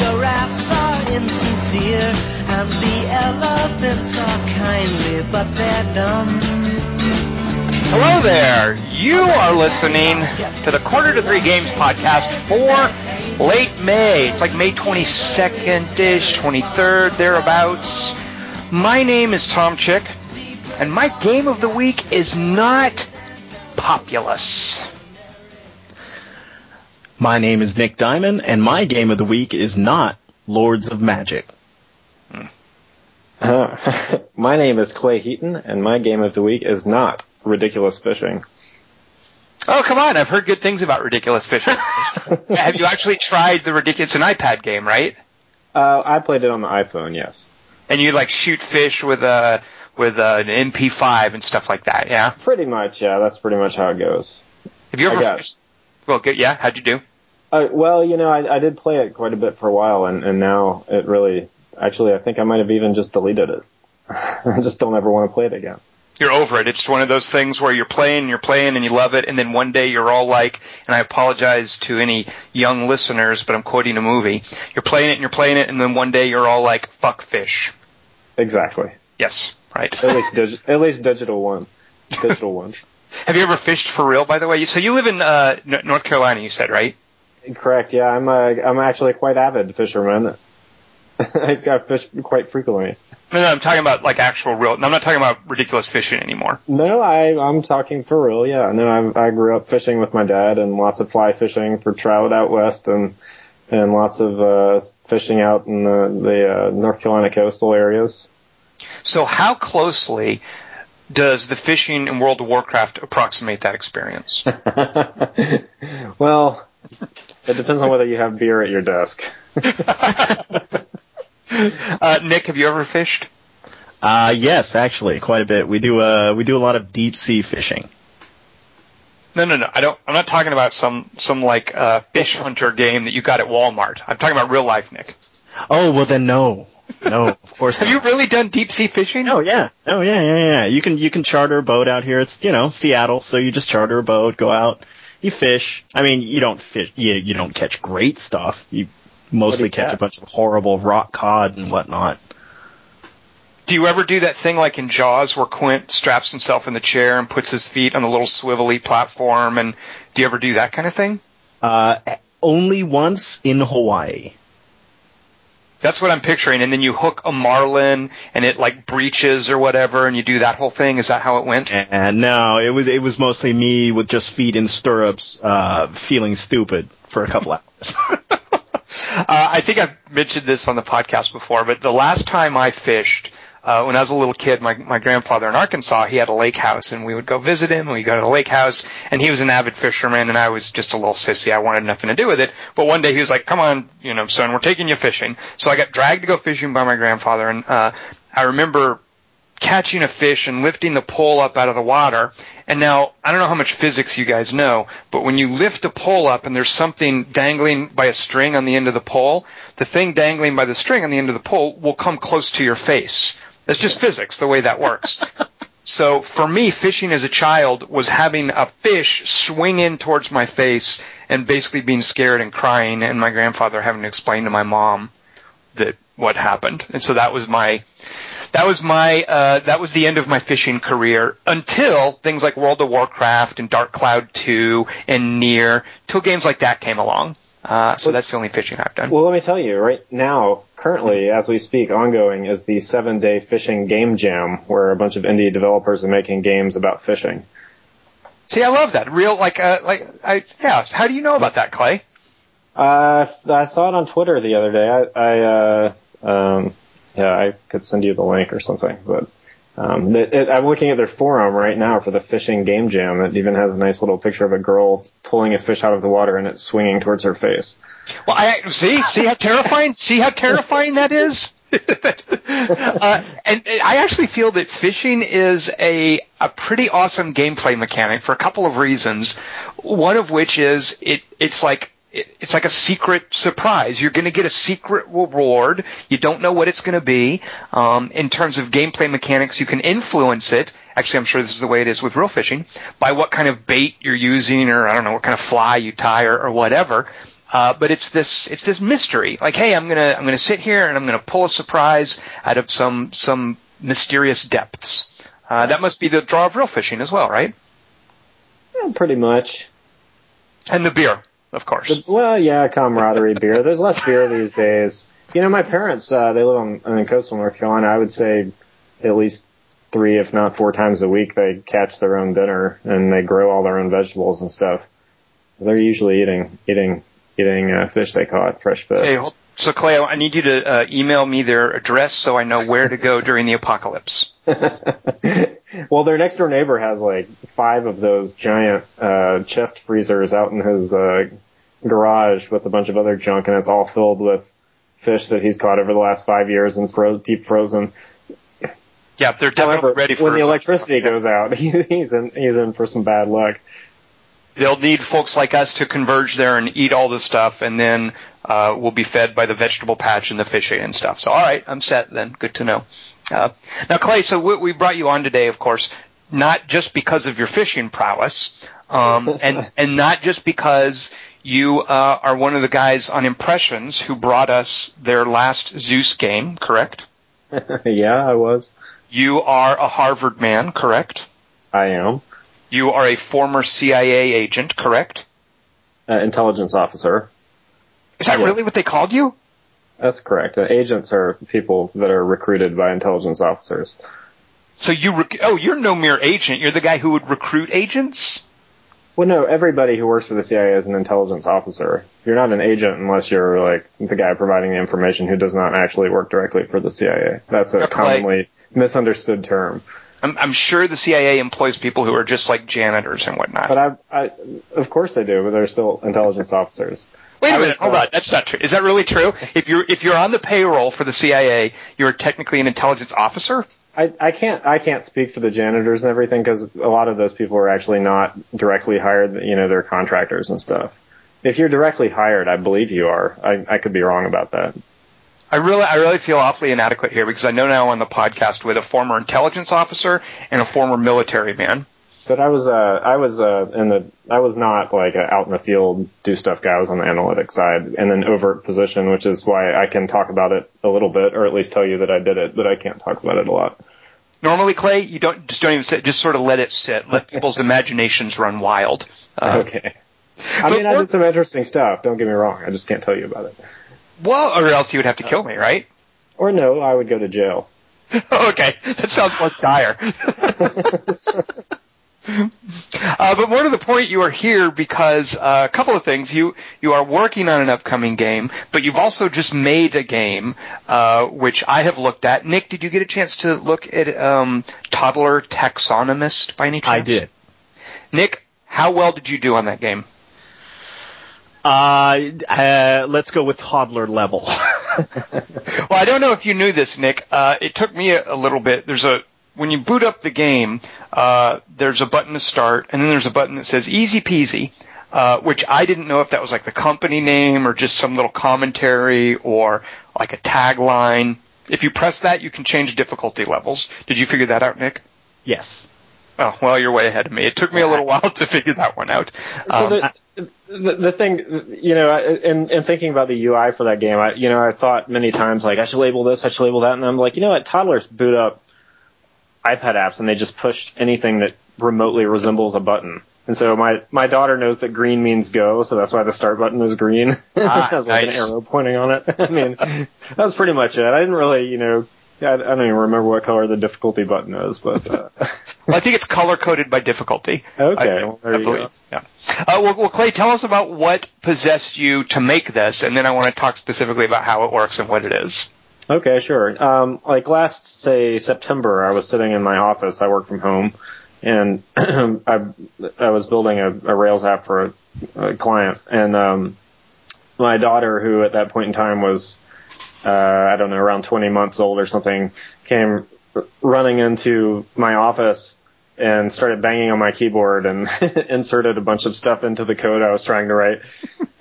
giraffes are insincere, and the elephants are kindly, but they're dumb. Hello there. You are listening to the Quarter to Three Games podcast for late May. It's like May 22nd-ish, 23rd, thereabouts. My name is Tom Chick, and my game of the week is not Populous. My name is Nick Diamond, and my game of the week is not Lords of Magic. Uh, my name is Clay Heaton, and my game of the week is not Ridiculous Fishing. Oh, come on. I've heard good things about Ridiculous Fishing. Have you actually tried the Ridiculous, it's an iPad game, right? Uh, I played it on the iPhone, yes. And you like shoot fish with a, with an MP5 and stuff like that, yeah? Pretty much, yeah. That's pretty much how it goes. Have you I ever fished? Well, good, yeah. How'd you do? Uh, well, you know, I, I did play it quite a bit for a while, and, and now it really, actually, I think I might have even just deleted it. I just don't ever want to play it again. You're over it. It's one of those things where you're playing, you're playing, and you love it, and then one day you're all like, and I apologize to any young listeners, but I'm quoting a movie. You're playing it and you're playing it, and then one day you're all like, fuck fish. Exactly. Yes, right. At least, digi- at least digital one. Digital ones. Have you ever fished for real, by the way? So you live in uh, N- North Carolina, you said, right? Correct. Yeah, I'm a, I'm actually a quite avid fisherman. I, fish quite frequently. No, no, I'm talking about like actual real. No, I'm not talking about ridiculous fishing anymore. No, I, I'm talking for real. Yeah, no, I, I grew up fishing with my dad and lots of fly fishing for trout out west and and lots of uh, fishing out in the, the uh, North Carolina coastal areas. So how closely does the fishing in World of Warcraft approximate that experience? well, it depends on whether you have beer at your desk. uh, Nick, have you ever fished? Uh, yes, actually, quite a bit. We do, uh, we do a lot of deep sea fishing. No, no, no. I don't. I'm not talking about some some like uh, fish hunter game that you got at Walmart. I'm talking about real life, Nick. Oh, well then no. No, of course Have not. you really done deep sea fishing? Oh yeah, oh yeah, yeah, yeah. You can you can charter a boat out here. It's you know Seattle, so you just charter a boat, go out, you fish. I mean, you don't fish, you you don't catch great stuff. You mostly you catch a bunch of horrible rock cod and whatnot. Do you ever do that thing like in Jaws where Quint straps himself in the chair and puts his feet on the little swivelly platform? And do you ever do that kind of thing? Uh, only once in Hawaii. That's what I'm picturing. And then you hook a marlin and it like breaches or whatever, and you do that whole thing. Is that how it went? And no, it was it was mostly me with just feet in stirrups, uh, feeling stupid for a couple hours. Uh, I think I've mentioned this on the podcast before, but the last time I fished, uh, when I was a little kid, my, my grandfather in Arkansas, he had a lake house and we would go visit him and we'd go to the lake house and he was an avid fisherman and I was just a little sissy. I wanted nothing to do with it. But one day he was like, come on, you know, son, we're taking you fishing. So I got dragged to go fishing by my grandfather and, uh, I remember catching a fish and lifting the pole up out of the water. And now, I don't know how much physics you guys know, but when you lift a pole up and there's something dangling by a string on the end of the pole, the thing dangling by the string on the end of the pole will come close to your face. That's just physics, the way that works. So for me, fishing as a child was having a fish swing in towards my face and basically being scared and crying and my grandfather having to explain to my mom that what happened. And so that was my that was my uh, that was the end of my fishing career until things like World of Warcraft and Dark Cloud 2 and Nier, till games like that came along. Uh, so that's the only fishing I've done. Well, let me tell you, right now, currently, as we speak, ongoing is the seven day fishing game jam where a bunch of indie developers are making games about fishing. See, I love that. Real like uh, like I yeah. How do you know about that, Clay? Uh, I saw it on Twitter the other day. I, I uh, um, yeah, I could send you the link or something, but um, it, it, I'm looking at their forum right now for the fishing game jam. It even has a nice little picture of a girl pulling a fish out of the water and it's swinging towards her face. Well, I see. See how terrifying. See how terrifying that is. uh, and I actually feel that fishing is a a pretty awesome gameplay mechanic for a couple of reasons. One of which is it it's like it's like a secret surprise. You're going to get a secret reward. You don't know what it's going to be. Um, in terms of gameplay mechanics, you can influence it. Actually, I'm sure this is the way it is with real fishing by what kind of bait you're using, or I don't know what kind of fly you tie, or, or whatever. Uh, but it's this it's this mystery. Like, hey, I'm gonna I'm gonna sit here and I'm gonna pull a surprise out of some some mysterious depths. Uh, that must be the draw of real fishing as well, right? Yeah, pretty much. And the beer, of course. The- well, yeah, camaraderie beer. There's less beer these days. You know, my parents, uh, they live on, in coastal North Carolina. I would say at least three, if not four times a week, they catch their own dinner and they grow all their own vegetables and stuff. So they're usually eating, eating, eating, uh, fish they caught, fresh fish. Hey, hold- so Clay, I need you to uh, email me their address so I know where to go during the apocalypse. well, their next door neighbor has like five of those giant uh, chest freezers out in his uh, garage with a bunch of other junk, and it's all filled with fish that he's caught over the last five years and fro- deep frozen. Yeah, they're definitely However, ready for when the electricity goes out, he's in he's in for some bad luck. They'll need folks like us to converge there and eat all the stuff, and then uh, we'll be fed by the vegetable patch and the fish and stuff. So, all right, I'm set then. Good to know. Uh, now, Clay, so we, we brought you on today, of course, not just because of your fishing prowess, um, and and not just because you uh, are one of the guys on Impressions who brought us their last Zeus game, correct? yeah, I was. You are a Harvard man, correct? I am. You are a former CIA agent, correct? Uh, intelligence officer. Is that Yes. really what they called you? That's correct. Uh, agents are people that are recruited by intelligence officers. So you, rec- oh, you're no mere agent. You're the guy who would recruit agents. Well, no, everybody who works for the CIA is an intelligence officer. You're not an agent unless you're like the guy providing the information who does not actually work directly for the CIA. That's a commonly misunderstood term. I'm, I'm sure the CIA employs people who are just like janitors and whatnot. But I, I, of course they do, but they're still intelligence officers. Wait a minute, hold on. That's not true. Is that really true? If you're if you're on the payroll for the CIA, you're technically an intelligence officer. I, I can't I can't speak for the janitors and everything because a lot of those people are actually not directly hired. You know, they're contractors and stuff. If you're directly hired, I believe you are. I, I could be wrong about that. I really I really feel awfully inadequate here because I know now on the podcast with a former intelligence officer and a former military man. But I was uh I was uh in the I was not like a out in the field do stuff guy. I was on the analytics side in an overt position, which is why I can talk about it a little bit, or at least tell you that I did it, but I can't talk about it a lot. Normally, Clay, you don't just don't even sit, just sort of let it sit, let people's imaginations run wild. Uh, Okay. I mean, I did some interesting stuff. Don't get me wrong. I just can't tell you about it. Well, or else you would have to kill me, right? Or no, I would go to jail. okay, that sounds less dire. Uh, but more to the point, you are here because uh, a couple of things. You you are working on an upcoming game, but you've also just made a game, uh, which I have looked at. Nick, did you get a chance to look at um, Toddler Taxonomist by any chance? I did. Nick, how well did you do on that game? Uh, uh, let's go with toddler level. Well, I don't know if you knew this, Nick. Uh, it took me a, a little bit. There's a when you boot up the game, uh, there's a button to start, and then there's a button that says "Easy Peasy," uh, which I didn't know if that was like the company name or just some little commentary or like a tagline. If you press that, you can change difficulty levels. Did you figure that out, Nick? yes. Oh, well, you're way ahead of me. It took me a little while to figure that one out. So Um, the, the the thing, you know, in, in thinking about the UI for that game, I, you know, I thought many times like I should label this, I should label that, and I'm like, you know what, toddlers boot up iPad apps and they just push anything that remotely resembles a button. And so my my daughter knows that green means go, so that's why the start button is green. Ah, It has like nice. an arrow pointing on it. I mean, that was pretty much it. I didn't really, you know, I, I don't even remember what color the difficulty button is, but uh, well, I think it's color coded by difficulty. okay, I, well, there I you believe. go. Yeah. Uh, well, well, Clay, tell us about what possessed you to make this, and then I want to talk specifically about how it works and what it is. Okay, sure. Um, like last, say, September, I was sitting in my office. I work from home, and I, I was building a, a Rails app for a, a client, and um, my daughter, who at that point in time was, uh, I don't know, around 20 months old or something, came running into my office and started banging on my keyboard and inserted a bunch of stuff into the code I was trying to write.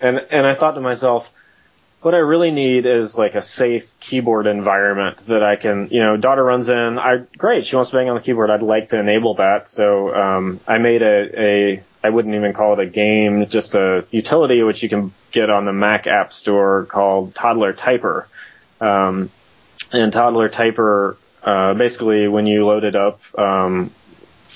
And and I thought to myself, what I really need is like a safe keyboard environment that I can, you know, daughter runs in. I great, she wants to bang on the keyboard. I'd like to enable that. So um, I made a, a I wouldn't even call it a game, just a utility which you can get on the Mac App Store called Toddler Typer. Um, and Toddler Typer, uh, basically when you load it up, um,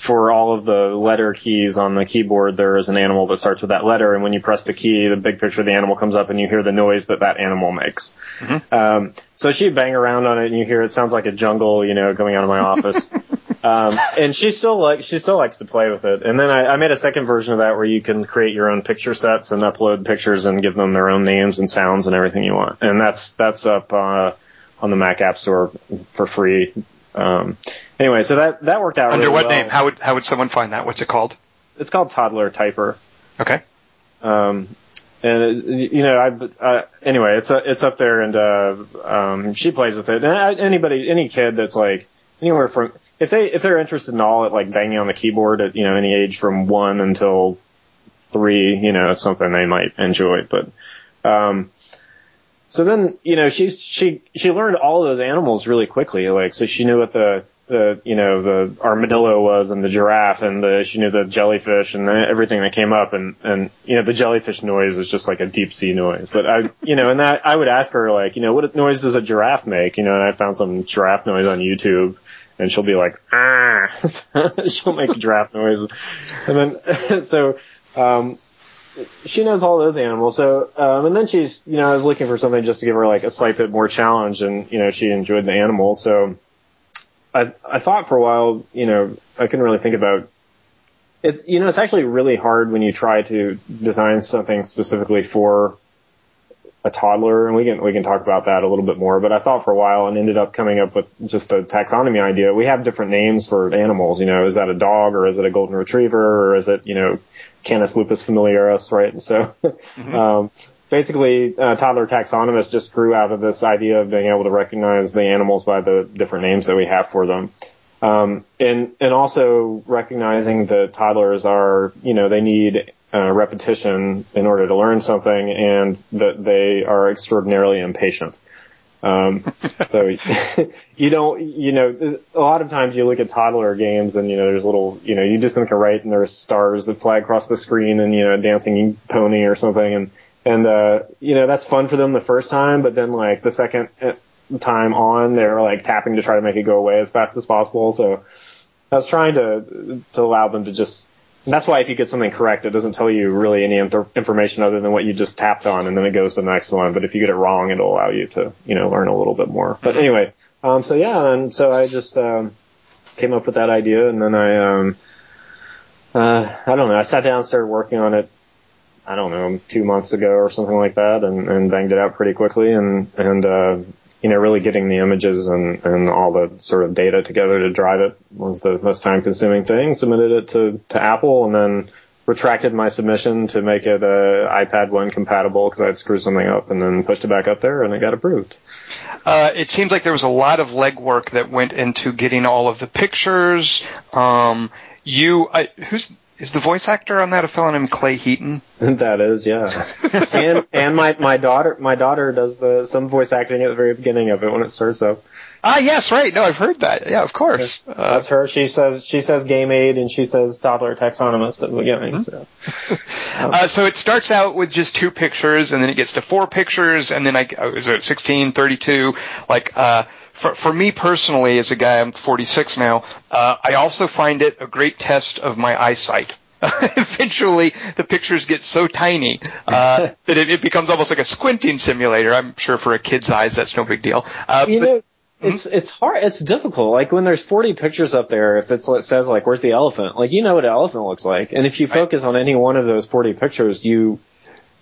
for all of the letter keys on the keyboard, there is an animal that starts with that letter, and when you press the key, the big picture of the animal comes up, and you hear the noise that that animal makes. Mm-hmm. Um, so she bang around on it, and you hear it sounds like a jungle, you know, going out of my office. um, and she still like she still likes to play with it. And then I, I made a second version of that where you can create your own picture sets and upload pictures and give them their own names and sounds and everything you want. And that's that's up uh, on the Mac App Store for free. Um, anyway, so that that worked out. Under really what well. name? How would how would someone find that? What's it called? It's called Toddler Typer. Okay. Um, and it, you know, I uh, anyway, it's uh, it's up there, and uh, um, she plays with it. And I, anybody, any kid that's like anywhere from if they if they're interested in all it, like banging on the keyboard at you know any age from one until three, you know, it's something they might enjoy. But um, so then you know she's she she learned all those animals really quickly. Like so she knew what the the you know the armadillo was and the giraffe and the she knew the jellyfish and the, everything that came up and and you know the jellyfish noise is just like a deep sea noise but I you know and that I would ask her like you know what noise does a giraffe make you know and I found some giraffe noise on YouTube and she'll be like ah. She'll make a giraffe noise. And then so um she knows all those animals. So um and then she's you know I was looking for something just to give her like a slight bit more challenge and you know she enjoyed the animals. So I, I thought for a while, you know, I couldn't really think about it's, you know, it's actually really hard when you try to design something specifically for a toddler, and we can we can talk about that a little bit more. But I thought for a while and ended up coming up with just the taxonomy idea. We have different names for animals. You know, is that a dog or is it a golden retriever or is it you know Canis lupus familiaris, right? And so, mm-hmm. um, basically, uh, toddler taxonomists just grew out of this idea of being able to recognize the animals by the different names that we have for them. Um, and, and also recognizing that toddlers are, you know, they need uh, repetition in order to learn something and that they are extraordinarily impatient. Um, so you don't, you know, a lot of times you look at toddler games and, you know, there's little, you know, you do something right and there's stars that fly across the screen and, you know, dancing pony or something and, and uh, you know that's fun for them the first time, but then like the second uh, time on, they're like tapping to try to make it go away as fast as possible. So I was trying to to allow them to just. That's why if you get something correct, it doesn't tell you really any information other than what you just tapped on, and then it goes to the next one. But if you get it wrong, it'll allow you to you know learn a little bit more. But anyway, um, so yeah, and so I just um, came up with that idea, and then I um, uh, I don't know, I sat down, started working on it I don't know, two months ago or something like that and, and banged it out pretty quickly and, and, uh, you know, really getting the images and, and all the sort of data together to drive it was the most time consuming thing. Submitted it to, to Apple and then retracted my submission to make it uh, iPad 1 compatible because I'd screwed something up and then pushed it back up there and it got approved. Uh, it seems like there was a lot of legwork that went into getting all of the pictures. Um, you, I, who's is the voice actor on that a fellow named Clay Heaton? that is, yeah. and and my my daughter my daughter does the some voice acting at the very beginning of it when it starts up. Ah, yes, right. No, I've heard that. Yeah, of course. Uh, That's her. She says she says game aid and she says toddler taxonomist at the beginning. So. uh, so it starts out with just two pictures, and then it gets to four pictures, and then I oh, is it 16, 32, like. uh for, for me personally, as a guy, I'm 46 now, uh, I also find it a great test of my eyesight. Eventually, the pictures get so tiny uh, that it, it, becomes almost like a squinting simulator. I'm sure for a kid's eyes, that's no big deal. Uh, you but, know, it's it's hard. It's difficult. Like when there's 40 pictures up there, if it's it says like, "Where's the elephant?" Like you know what an elephant looks like, and if you focus on any one of those 40 pictures, you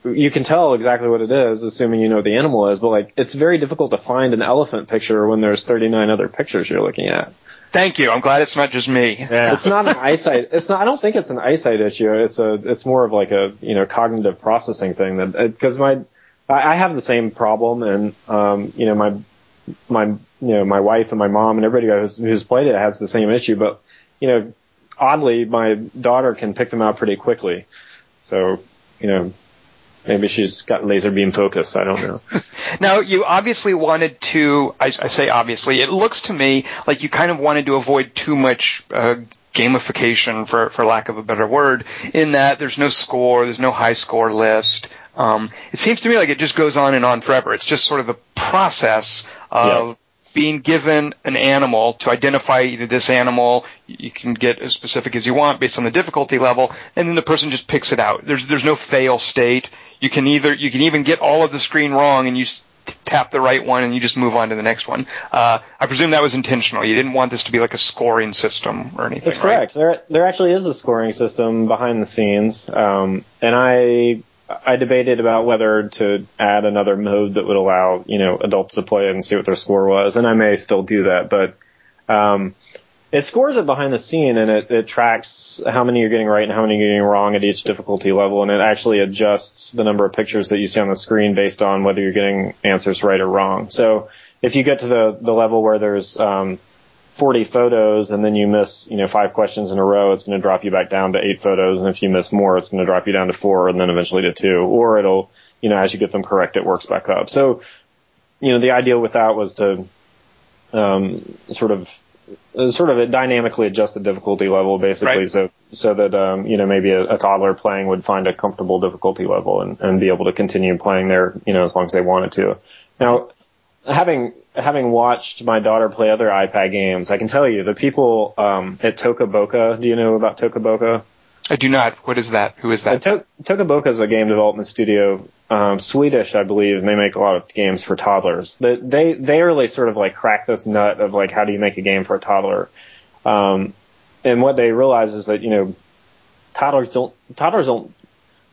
you can tell exactly what it is, assuming you know what the animal is, but like it's very difficult to find an elephant picture when there's 39 other pictures you're looking at. Thank you. I'm glad it's not just me. Yeah. It's not an eyesight. It's not. I don't think it's an eyesight issue. It's a. It's more of like a you know cognitive processing thing that because my I, I have the same problem and um you know my my you know my wife and my mom and everybody who's, who's played it has the same issue, but you know oddly my daughter can pick them out pretty quickly. So you know maybe she's got laser beam focus. I don't know. now, you obviously wanted to, I, I, say obviously, it looks to me like you kind of wanted to avoid too much uh, gamification, for, for lack of a better word, in that there's no score, there's no high score list. Um, it seems to me like it just goes on and on forever. It's just sort of the process of yep being given an animal to identify either this animal, you can get as specific as you want based on the difficulty level, and then the person just picks it out. There's there's no fail state. You can either you can even get all of the screen wrong and you tap the right one and you just move on to the next one. Uh, I presume that was intentional. You didn't want this to be like a scoring system or anything. That's correct. Right? There there actually is a scoring system behind the scenes, um, and I I debated about whether to add another mode that would allow, you know, adults to play it and see what their score was, and I may still do that, but, um, it scores it behind the scene and it, it tracks how many you're getting right and how many you're getting wrong at each difficulty level and it actually adjusts the number of pictures that you see on the screen based on whether you're getting answers right or wrong. So if you get to the, the level where there's, um, 40 photos and then you miss, you know, five questions in a row, it's going to drop you back down to eight photos. And if you miss more, it's going to drop you down to four and then eventually to two. Or it'll, you know, as you get them correct, it works back up. So, you know, the idea with that was to, um, sort of, sort of a dynamically adjust the difficulty level basically right. so, so that, um, you know, maybe a, a, toddler playing would find a comfortable difficulty level and, and be able to continue playing there, you know, as long as they wanted to. Now, having having watched my daughter play other iPad games, I can tell you the people um, at Toca Boca. Do you know about Toca Boca? I do not. What is that? Who is that? Uh, to- Toca Boca is a game development studio, um, Swedish, I believe. And they make a lot of games for toddlers. They, they they really sort of like crack this nut of like how do you make a game for a toddler. Um, and what they realize is that you know toddlers don't toddlers don't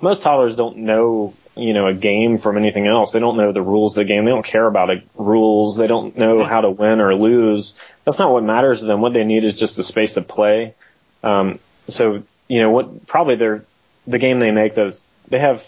most toddlers don't know you know, a game from anything else. They don't know the rules of the game. They don't care about it, rules. They don't know how to win or lose. That's not what matters to them. What they need is just the space to play. Um, so, you know, what probably they're, the game they make that's, they have,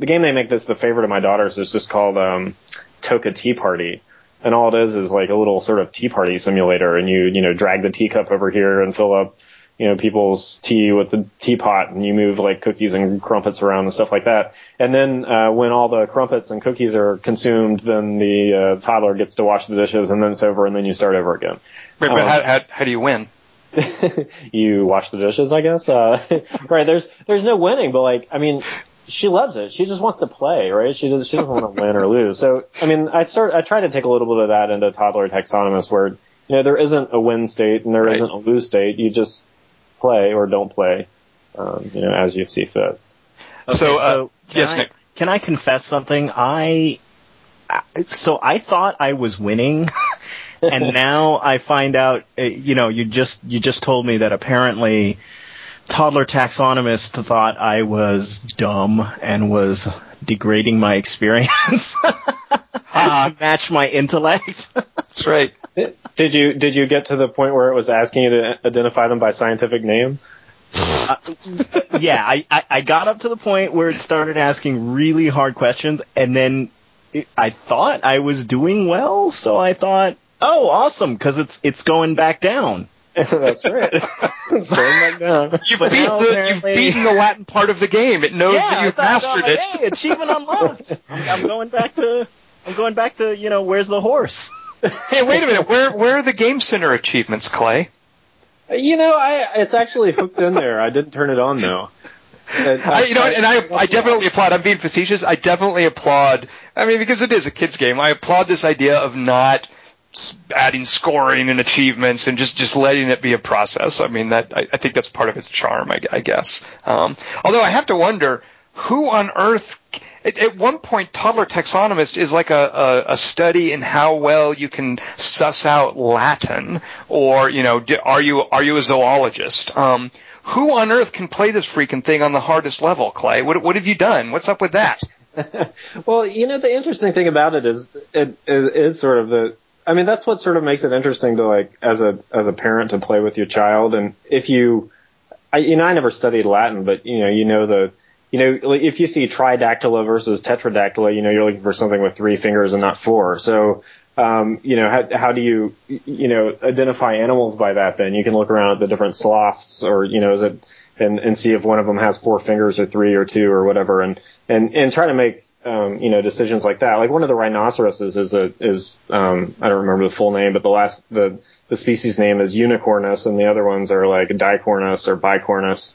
the game they make that's the favorite of my daughters is just called, um, Toca Tea Party. And all it is is like a little sort of tea party simulator and you, you know, drag the teacup over here and fill up you know, people's tea with the teapot and you move like cookies and crumpets around and stuff like that. And then, uh, when all the crumpets and cookies are consumed, then the, uh, toddler gets to wash the dishes and then it's over and then you start over again. But, but um, how, how, how do you win? you wash the dishes, I guess. Uh, right. There's, there's no winning, but like, I mean, she loves it. She just wants to play, right? She doesn't, she doesn't want to win or lose. So, I mean, I start, I try to take a little bit of that into toddler taxonomist where, you know, there isn't a win state and there right. not a lose state. You just, play or don't play, um, you know, as you see fit. Okay, so, uh, so yes, I, Nick. Can I confess something? I so I thought I was winning, and now I find out. Uh, you know, you just you just told me that apparently toddler taxonomist thought I was dumb and was degrading my experience to match my intellect. That's right. Did you did you get to the point where it was asking you to identify them by scientific name? Uh, yeah, I, I, I got up to the point where it started asking really hard questions, and then it, I thought I was doing well, so I thought, oh, awesome, because it's it's going back down. That's right. it's going back down. You've, beat the, you've beaten the Latin part of the game. It knows yeah, that you've mastered it. Hey, achievement unlocked. I'm, I'm going back to I'm going back to you know where's the horse hey, wait a minute. Where where are the Game Center achievements, Clay? You know, I it's actually hooked in there. I didn't turn it on though. I, I, you know, and I I definitely applaud. I'm being facetious. I definitely applaud. I mean, because it is a kids game. I applaud this idea of not adding scoring and achievements and just just letting it be a process. I mean, that I, I think that's part of its charm, I, I guess. Um, although I have to wonder who on earth at, at one point, toddler taxonomist is like a, a, a, study in how well you can suss out Latin, or you know, are you are you a zoologist? Um, who on earth can play this freaking thing on the hardest level, Clay? What what have you done? What's up with that? well, you know, the interesting thing about it is it, it is sort of the I mean, that's what sort of makes it interesting to like as a as a parent to play with your child. And if you, I, you know, I never studied Latin, but you know, you know the you know, if you see tridactyla versus tetradactyla, you know, you're looking for something with three fingers and not four. So, um, you know, how, how do you, you know, identify animals by that then? You can look around at the different sloths or, you know, is it, and, and see if one of them has four fingers or three or two or whatever. And, and and try to make um, you know decisions like that. Like one of the rhinoceroses is a is um, I don't remember the full name, but the last the the species name is unicornus, and the other ones are like dicornus or bicornus.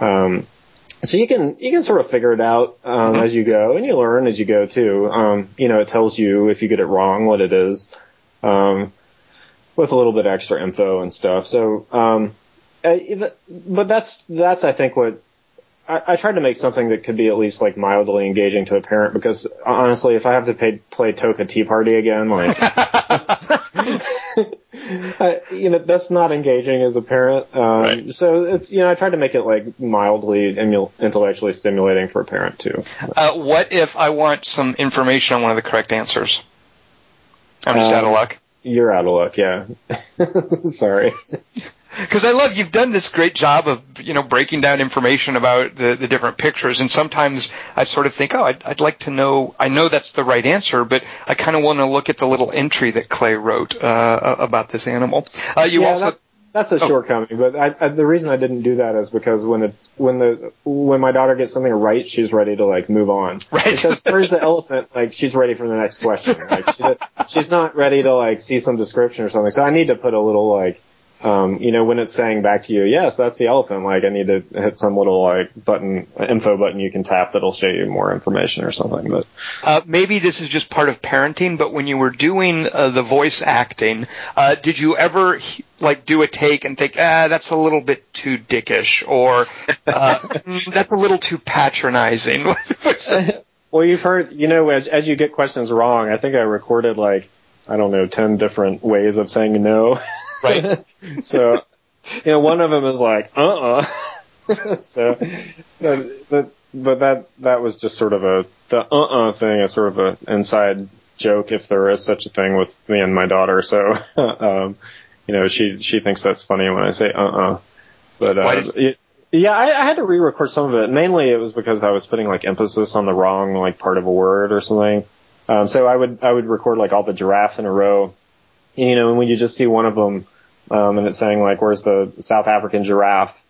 Um, so you can you can sort of figure it out um, mm-hmm. as you go, and you learn as you go too. Um, you know, it tells you if you get it wrong what it is, um, with a little bit extra info and stuff. So, um, I, but that's that's I think what I, I tried to make something that could be at least like mildly engaging to a parent because honestly, if I have to pay, play Toca Tea Party again, like, I, you know, that's not engaging as a parent. Um, right. so it's, you know, I tried to make it like mildly emul- intellectually stimulating for a parent too. Uh, what if I want some information on one of the correct answers? I'm just um, out of luck. You're out of luck, yeah. Sorry. because I love you've done this great job of you know breaking down information about the, the different pictures, and sometimes I sort of think, oh, I'd, I'd like to know. I know that's the right answer, but I kind of want to look at the little entry that Clay wrote uh, about this animal. Uh, you yeah, also. That, that's a oh. shortcoming, but I, I, the reason I didn't do that is because when the when the when my daughter gets something right, she's ready to like move on. Right. Says where's the elephant? Like she's ready for the next question. Like she, she's not ready to like see some description or something. So I need to put a little like um, you know, when it's saying back to you, yes, that's the elephant, like I need to hit some little like button, info button you can tap that'll show you more information or something. But uh, maybe this is just part of parenting. But when you were doing uh, the voice acting, uh, did you ever like do a take and think, ah, that's a little bit too dickish, or uh, that's a little too patronizing? well, you've heard, you know, as, as you get questions wrong, I think I recorded like I don't know, 10 different ways of saying no. Right. so, you know, one of them is like, uh-uh. so, but, but, but that, that was just sort of a, the uh-uh thing is sort of an inside joke if there is such a thing with me and my daughter. So, um, you know, she, she thinks that's funny when I say uh-uh. But, uh, it, yeah, I, I had to re-record some of it. Mainly it was because I was putting like emphasis on the wrong like part of a word or something. Um, so I would I would record like all the giraffes in a row, you know, and when you just see one of them, um, and it's saying like, where's the South African giraffe?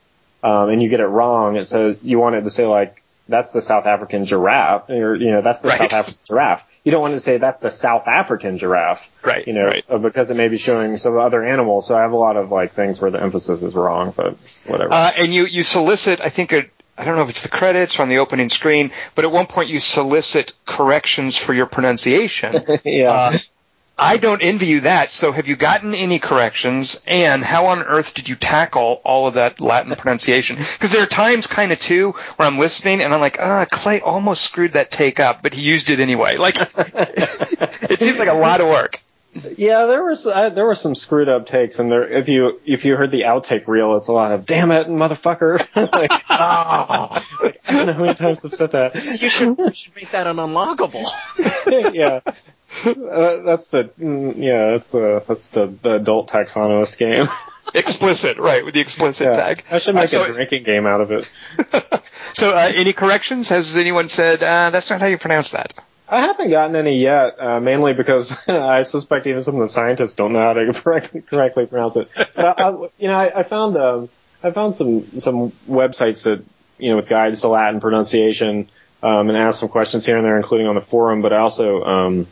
Um, and you get it wrong. It says, you want it to say like, that's the South African giraffe, or, you know, that's the right. South African giraffe. You don't want to say that's the South African giraffe. Right. You know, right. Uh, because it may be showing some other animals. So I have a lot of like things where the emphasis is wrong, but whatever. Uh, and you, you solicit, I think, a, I don't know if it's the credits or on the opening screen, but at one point you solicit corrections for your pronunciation. yeah. Uh, I don't envy you that. So have you gotten any corrections? And how on earth did you tackle all of that Latin pronunciation? Because there are times kind of too where I'm listening and I'm like, ah, Clay almost screwed that take up, but he used it anyway. Like, it seems like a lot of work. Yeah, there was uh, there were some screwed up takes, and there if you if you heard the outtake reel, it's a lot of "damn it, motherfucker." like, oh, like, I don't know how many times I've said that. You should you should make that an unlockable. yeah, uh, that's the mm, yeah, that's the that's the, the adult taxonomist game. explicit, right? With the explicit yeah, tag. I should make uh, so, a drinking game out of it. so, uh, any corrections? Has anyone said uh, that's not how you pronounce that? I haven't gotten any yet, uh, mainly because I suspect even some of the scientists don't know how to correctly, correctly pronounce it. But I, I, you know, I, I found um, I found some some websites that you know with guides to Latin pronunciation um, and asked some questions here and there, including on the forum. But I also um,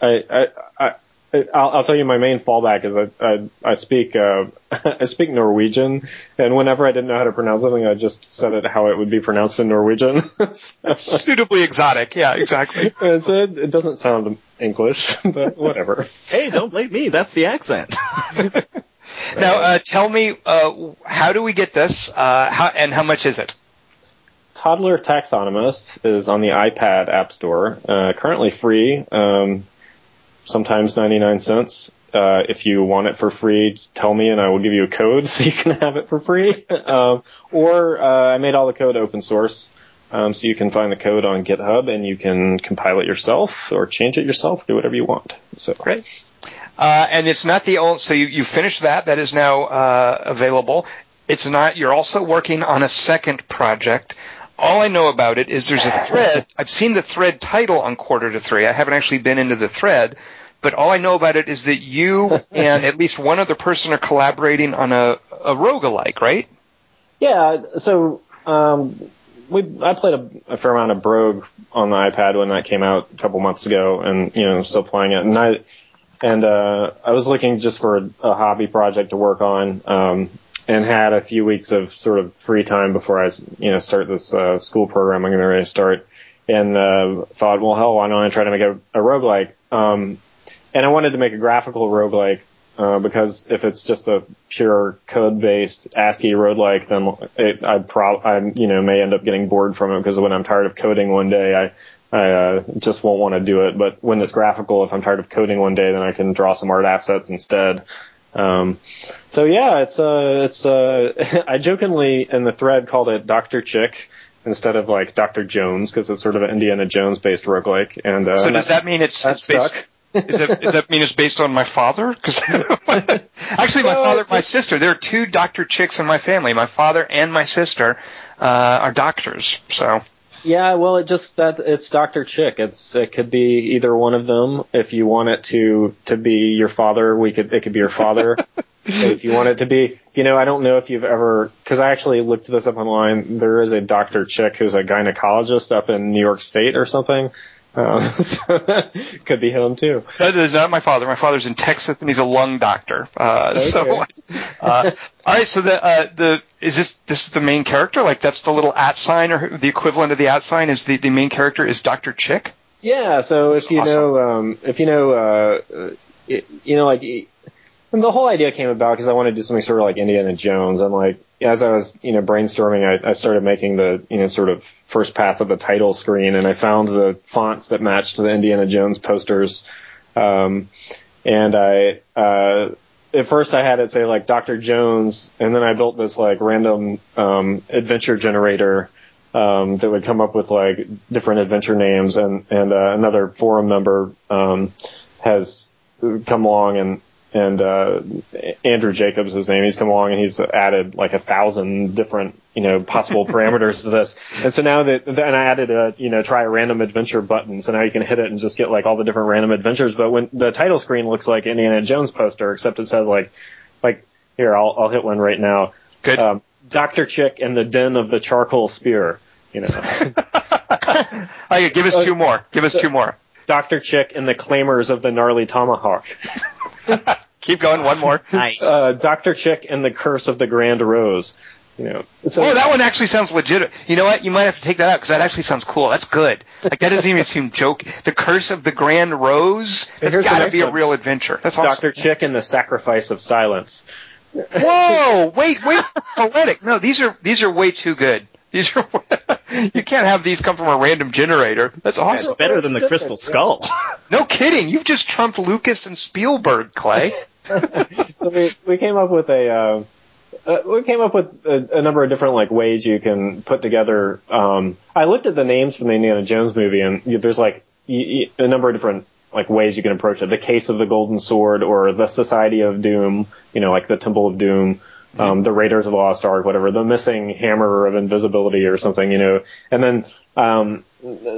I, I, I I'll, I'll, tell you my main fallback is I I, I speak uh, I speak Norwegian, and whenever I didn't know how to pronounce something, I just said it how it would be pronounced in Norwegian. so, Suitably exotic, yeah, exactly. so it, it doesn't sound English, but whatever. hey, don't blame me. That's the accent. now, uh, tell me, uh, how do we get this, uh, how, and how much is it? Toddler Taxonomist is on the iPad App Store, uh, currently free. Um, sometimes 99 cents. Uh, if you want it for free, tell me and I will give you a code so you can have it for free. um, or uh, I made all the code open source, um, so you can find the code on GitHub and you can compile it yourself or change it yourself, do whatever you want. So great. Uh, and it's not the old. So you you finished that. That is now uh, available. It's not. You're also working on a second project. All I know about it is there's a thread. I've seen the thread title on Quarter to Three. I haven't actually been into the thread, but all I know about it is that you and at least one other person are collaborating on a, a roguelike, right? Yeah, so um, we I played a, a, fair amount of Brogue on the iPad when that came out a couple months ago, and you know still playing it. And I and uh, I was looking just for a, a hobby project to work on, um, and had a few weeks of sort of free time before I you know start this uh, school program I'm going to really start, and uh, thought, well, hell, why don't I try to make a, a roguelike? Um, and I wanted to make a graphical roguelike uh, because if it's just a pure code-based ASCII roguelike, then it, I prob I you know may end up getting bored from it because when I'm tired of coding one day, I I uh, just won't want to do it. But when it's graphical, if I'm tired of coding one day, then I can draw some art assets instead. Um, so yeah, it's uh it's uh I jokingly in the thread called it Doctor Chick instead of like Doctor Jones because it's sort of an Indiana Jones based roguelike. And uh, so does that mean it's, it's stuck? Based- is that does that mean it's based on my father? Because actually, my father, my sister, there are two Doctor Chicks in my family. My father and my sister uh, are doctors. So yeah, well, it just that it's Doctor Chick. It's it could be either one of them. If you want it to to be your father, we could it could be your father. if you want it to be, you know, I don't know if you've ever because I actually looked this up online. There is a Doctor Chick who's a gynecologist up in New York State or something um, so could be him too. That is not my father. My father's in Texas and he's a lung doctor. Uh, okay. so, uh, all right. So the, uh, the, is this, this is the main character? Like that's the little at sign or the equivalent of the at sign is the, the main character is Dr. Chick? Yeah. So if you awesome. know, um, if you know, uh, it, you know, like, the whole idea came about because I wanted to do something sort of like Indiana Jones. I'm like, as I was, you know, brainstorming, I, I started making the, you know, sort of first pass of the title screen and I found the fonts that matched the Indiana Jones posters. Um, and I, uh, at first I had it say like Dr. Jones and then I built this like random, um, adventure generator, um, that would come up with like different adventure names and, and, uh, another forum member, um, has come along and, and uh, Andrew Jacobs, his name, he's come along and he's added like a thousand different, you know, possible parameters to this. And so now that, and I added a, you know, try a random adventure button. So now you can hit it and just get like all the different random adventures. But when the title screen looks like Indiana Jones poster, except it says like, like here, I'll, I'll hit one right now. Good. Um, Dr. Chick and the Den of the Charcoal Spear, you know. okay, give us two more. Give us two more. Dr. Chick and the Claimers of the Gnarly Tomahawk. Keep going. One more. nice. Uh, Dr. Chick and the Curse of the Grand Rose. You know. So, oh, that one actually sounds legit. You know what? You might have to take that out because that actually sounds cool. That's good. Like that doesn't even seem joke. The Curse of the Grand Rose. That's got to be one. a real adventure. That's Dr. Awesome. Chick and the Sacrifice of Silence. Whoa! Wait, wait. Poetic. No, these are these are way too good. These are you can't have these come from a random generator. That's awesome. It's better than the Crystal Skull. no kidding. You've just trumped Lucas and Spielberg, Clay. so we we came up with a uh, uh, we came up with a, a, number of different like ways you can put together. Um, I looked at the names from the Indiana Jones movie, and there's like y- y- a number of different like ways you can approach it. The Case of the Golden Sword, or the Society of Doom. You know, like the Temple of Doom um, the Raiders of the Lost Ark, whatever, the missing hammer of invisibility or something, you know, and then, um,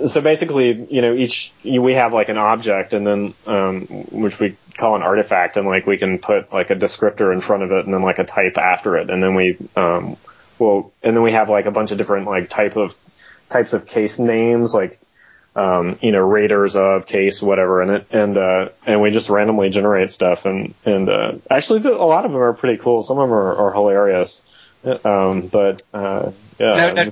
so basically, you know, each, we have like an object and then, um, which we call an artifact and like we can put like a descriptor in front of it and then like a type after it. And then we, um, well, and then we have like a bunch of different like type of, types of case names, like, um, you know, raiders of case, whatever, and it, and, uh, and we just randomly generate stuff and, and, uh, actually a lot of them are pretty cool. Some of them are, are hilarious. Um, but, uh, yeah. Now, now,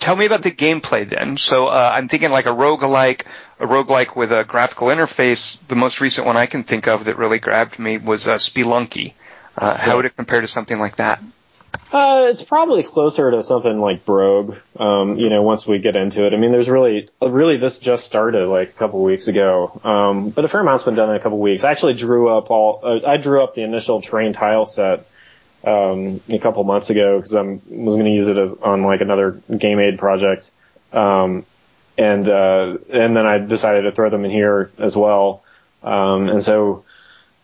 tell me about the gameplay then. So, uh, I'm thinking like a roguelike, a roguelike with a graphical interface. The most recent one I can think of that really grabbed me was, uh, Spelunky. Uh, how would it compare to something like that? Uh, it's probably closer to something like Brogue. Um, you know, once we get into it. I mean, there's really, really this just started like a couple weeks ago. Um, but a fair amount's been done in a couple weeks. I actually drew up all, uh, I drew up the initial terrain tile set, um, a couple months ago because I was going to use it as, on like another game aid project. Um, and, uh, and then I decided to throw them in here as well. Um, and so,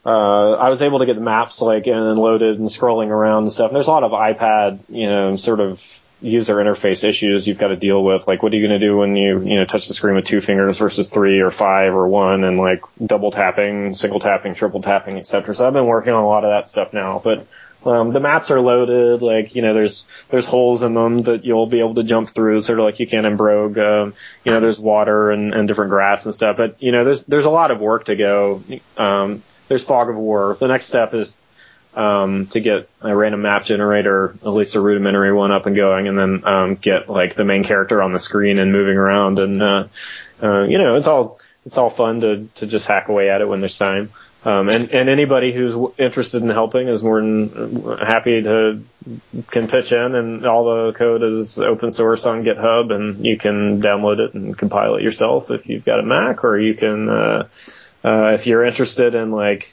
uh, I was able to get the maps like in and loaded and scrolling around and stuff. And there's a lot of iPad, you know, sort of user interface issues you've got to deal with. Like, what are you going to do when you, you know, touch the screen with two fingers versus three or five or one and like double tapping, single tapping, triple tapping, etc. So I've been working on a lot of that stuff now. But Um, the maps are loaded, like, you know, there's, there's holes in them that you'll be able to jump through, sort of like you can in Brogue. Um, you know, there's water and, and different grass and stuff, but, you know, there's, there's a lot of work to go. Um, there's fog of war. The next step is, um, to get a random map generator, at least a rudimentary one up and going, and then, um, get like the main character on the screen and moving around. And, uh, uh, you know, it's all, it's all fun to, to just hack away at it when there's time. Um, and, and anybody who's interested in helping is more than happy to can pitch in and all the code is open source on GitHub and you can download it and compile it yourself if you've got a Mac or you can, uh, uh, if you're interested in like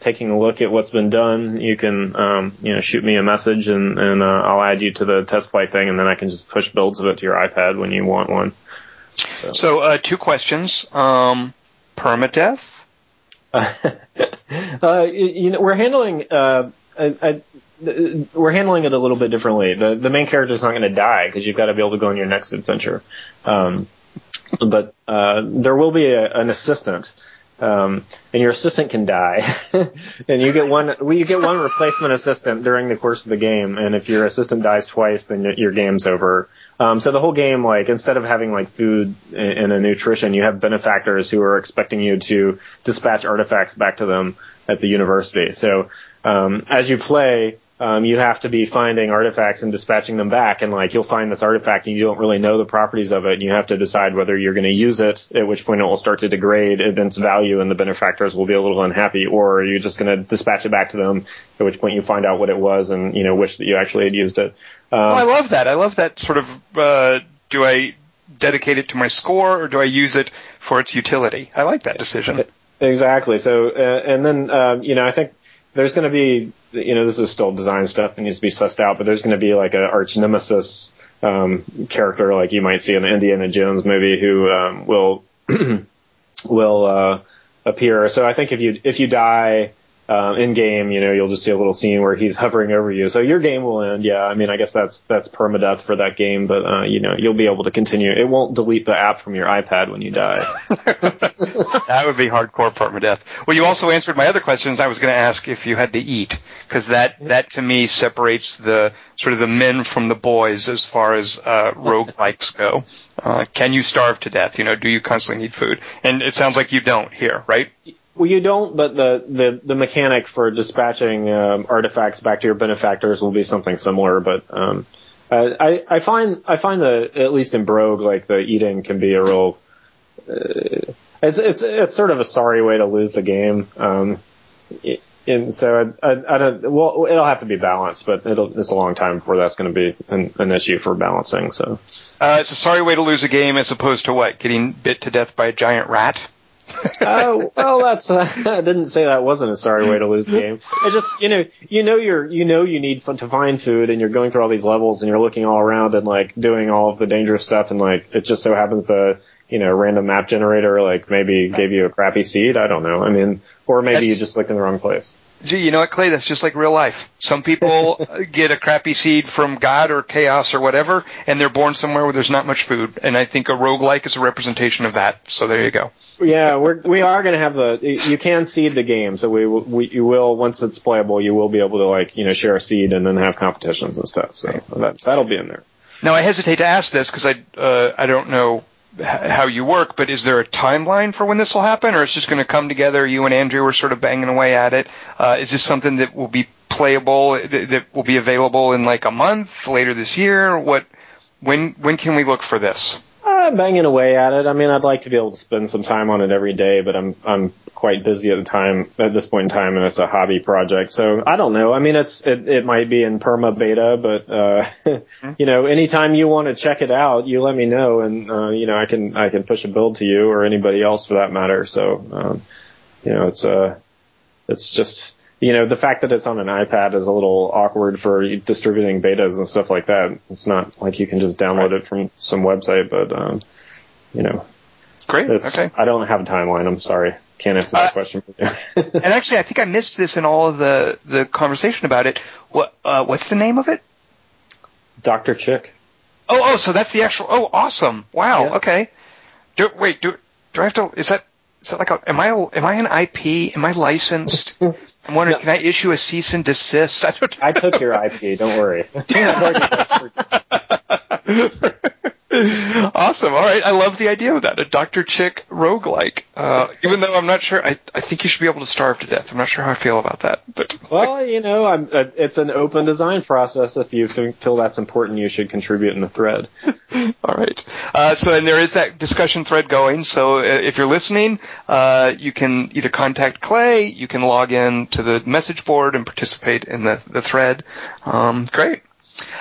taking a look at what's been done, you can, um, you know, shoot me a message and, and, uh, I'll add you to the test flight thing and then I can just push builds of it to your iPad when you want one. So, so uh, two questions. Um, permadeath? uh, you know, we're handling, uh, I, I, we're handling it a little bit differently. The the main character is not going to die because you've got to be able to go on your next adventure. Um, but uh, there will be a, an assistant, um, and your assistant can die, and you get one. You get one replacement assistant during the course of the game, and if your assistant dies twice, then your game's over. Um, so the whole game, like, instead of having like food and a nutrition, you have benefactors who are expecting you to dispatch artifacts back to them at the university. So, um, as you play, um, you have to be finding artifacts and dispatching them back. And like, you'll find this artifact and you don't really know the properties of it. And you have to decide whether you're going to use it, at which point it will start to degrade its value and the benefactors will be a little unhappy, or you're you just going to dispatch it back to them, at which point you find out what it was and, you know, wish that you actually had used it. Um, oh, I love that. I love that sort of. Uh, do I dedicate it to my score or do I use it for its utility? I like that decision. Exactly. So, uh, and then um, you know, I think there's going to be, you know, this is still design stuff that needs to be sussed out, but there's going to be like an arch nemesis um, character like you might see in the Indiana Jones movie who um, will will uh, appear. So I think if you if you die um, in game, you know, you'll just see a little scene where he's hovering over you. So your game will end. Yeah, I mean, I guess that's that's permadeath for that game, but uh, you know, you'll be able to continue. It won't delete the app from your iPad when you die. that would be hardcore permadeath. Well, you also answered my other questions. I was going to ask if you had to eat, because that that to me separates the sort of the men from the boys as far as uh, roguelikes go. Uh, can you starve to death? You know, do you constantly need food? And it sounds like you don't here, right? Well, you don't, but the the, the mechanic for dispatching um, artifacts back to your benefactors will be something similar. But um, I I find I find that at least in Brogue, like the eating can be a real. Uh, it's it's it's sort of a sorry way to lose the game. Um, and so I, I, I, don't. Well, it'll have to be balanced, but it'll. It's a long time before that's going to be an, an, issue for balancing. So. Uh, it's a sorry way to lose a game as opposed to what? Getting bit to death by a giant rat oh well, that's uh, I didn't say that wasn't a sorry way to lose the game. It just you know you know you're you know you need to find food and you're going through all these levels and you're looking all around and like doing all of the dangerous stuff and like it just so happens the you know random map generator like maybe gave you a crappy seed. I don't know. I mean, or maybe that's, you just looked in the wrong place. Gee, you know what, Clay? That's just like real life. Some people get a crappy seed from God or chaos or whatever, and they're born somewhere where there's not much food. And I think a roguelike is a representation of that. So there you go. Yeah, we're, we are going to have the, you can seed the game. So we, we, you will, once it's playable, you will be able to like, you know, share a seed and then have competitions and stuff. So that, that'll be in there. Now I hesitate to ask this because I, uh, I don't know how you work, but is there a timeline for when this will happen, or it's just going to come together? You and Andrew are sort of banging away at it. Uh, is this something that will be playable, that will be available in like a month later this year? What, when, when can we look for this? Uh, banging away at it. I mean, I'd like to be able to spend some time on it every day, but I'm I'm quite busy at the time at this point in time, and it's a hobby project. So I don't know. I mean, it's it, it might be in perma beta, but uh, mm-hmm. you know, anytime you want to check it out, you let me know, and uh, you know, I can I can push a build to you or anybody else for that matter. So um, you know, it's uh, it's just you know, the fact that it's on an iPad is a little awkward for distributing betas and stuff like that. It's not like you can just download right. it from some website, but, um, you know. Great. Okay. I don't have a timeline. I'm sorry. Can't answer that uh, question for you. and actually, I think I missed this in all of the, the conversation about it. What, uh, what's the name of it? Dr. Chick. Oh, oh, so that's the actual, oh, awesome. Wow. Yeah. Okay. Do, wait, do, do I have to, is that is that like a, am I am I an IP? Am I licensed? I'm wondering, no. can I issue a cease and desist? I, I took your IP. Don't worry. awesome. All right. I love the idea of that. A Dr. Chick roguelike. Uh, even though I'm not sure, I, I think you should be able to starve to death. I'm not sure how I feel about that. But Well, you know, I'm, uh, it's an open design process. If you feel that's important, you should contribute in the thread. All right. Uh, so, and there is that discussion thread going. So uh, if you're listening, uh, you can either contact Clay, you can log in to the message board and participate in the, the thread. Um, great.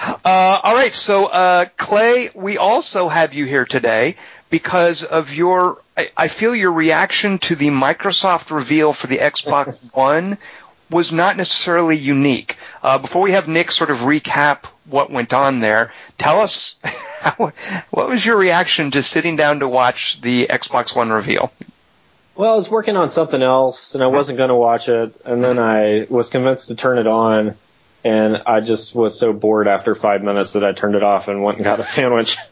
Uh, all right, so uh, Clay, we also have you here today because of your. I, I, feel your reaction to the Microsoft reveal for the Xbox One was not necessarily unique. Uh, before we have Nick sort of recap what went on there, tell us how, what was your reaction to sitting down to watch the Xbox One reveal. Well, I was working on something else and I wasn't going to watch it, and then I was convinced to turn it on and I just was so bored after five minutes that I turned it off and went and got a sandwich.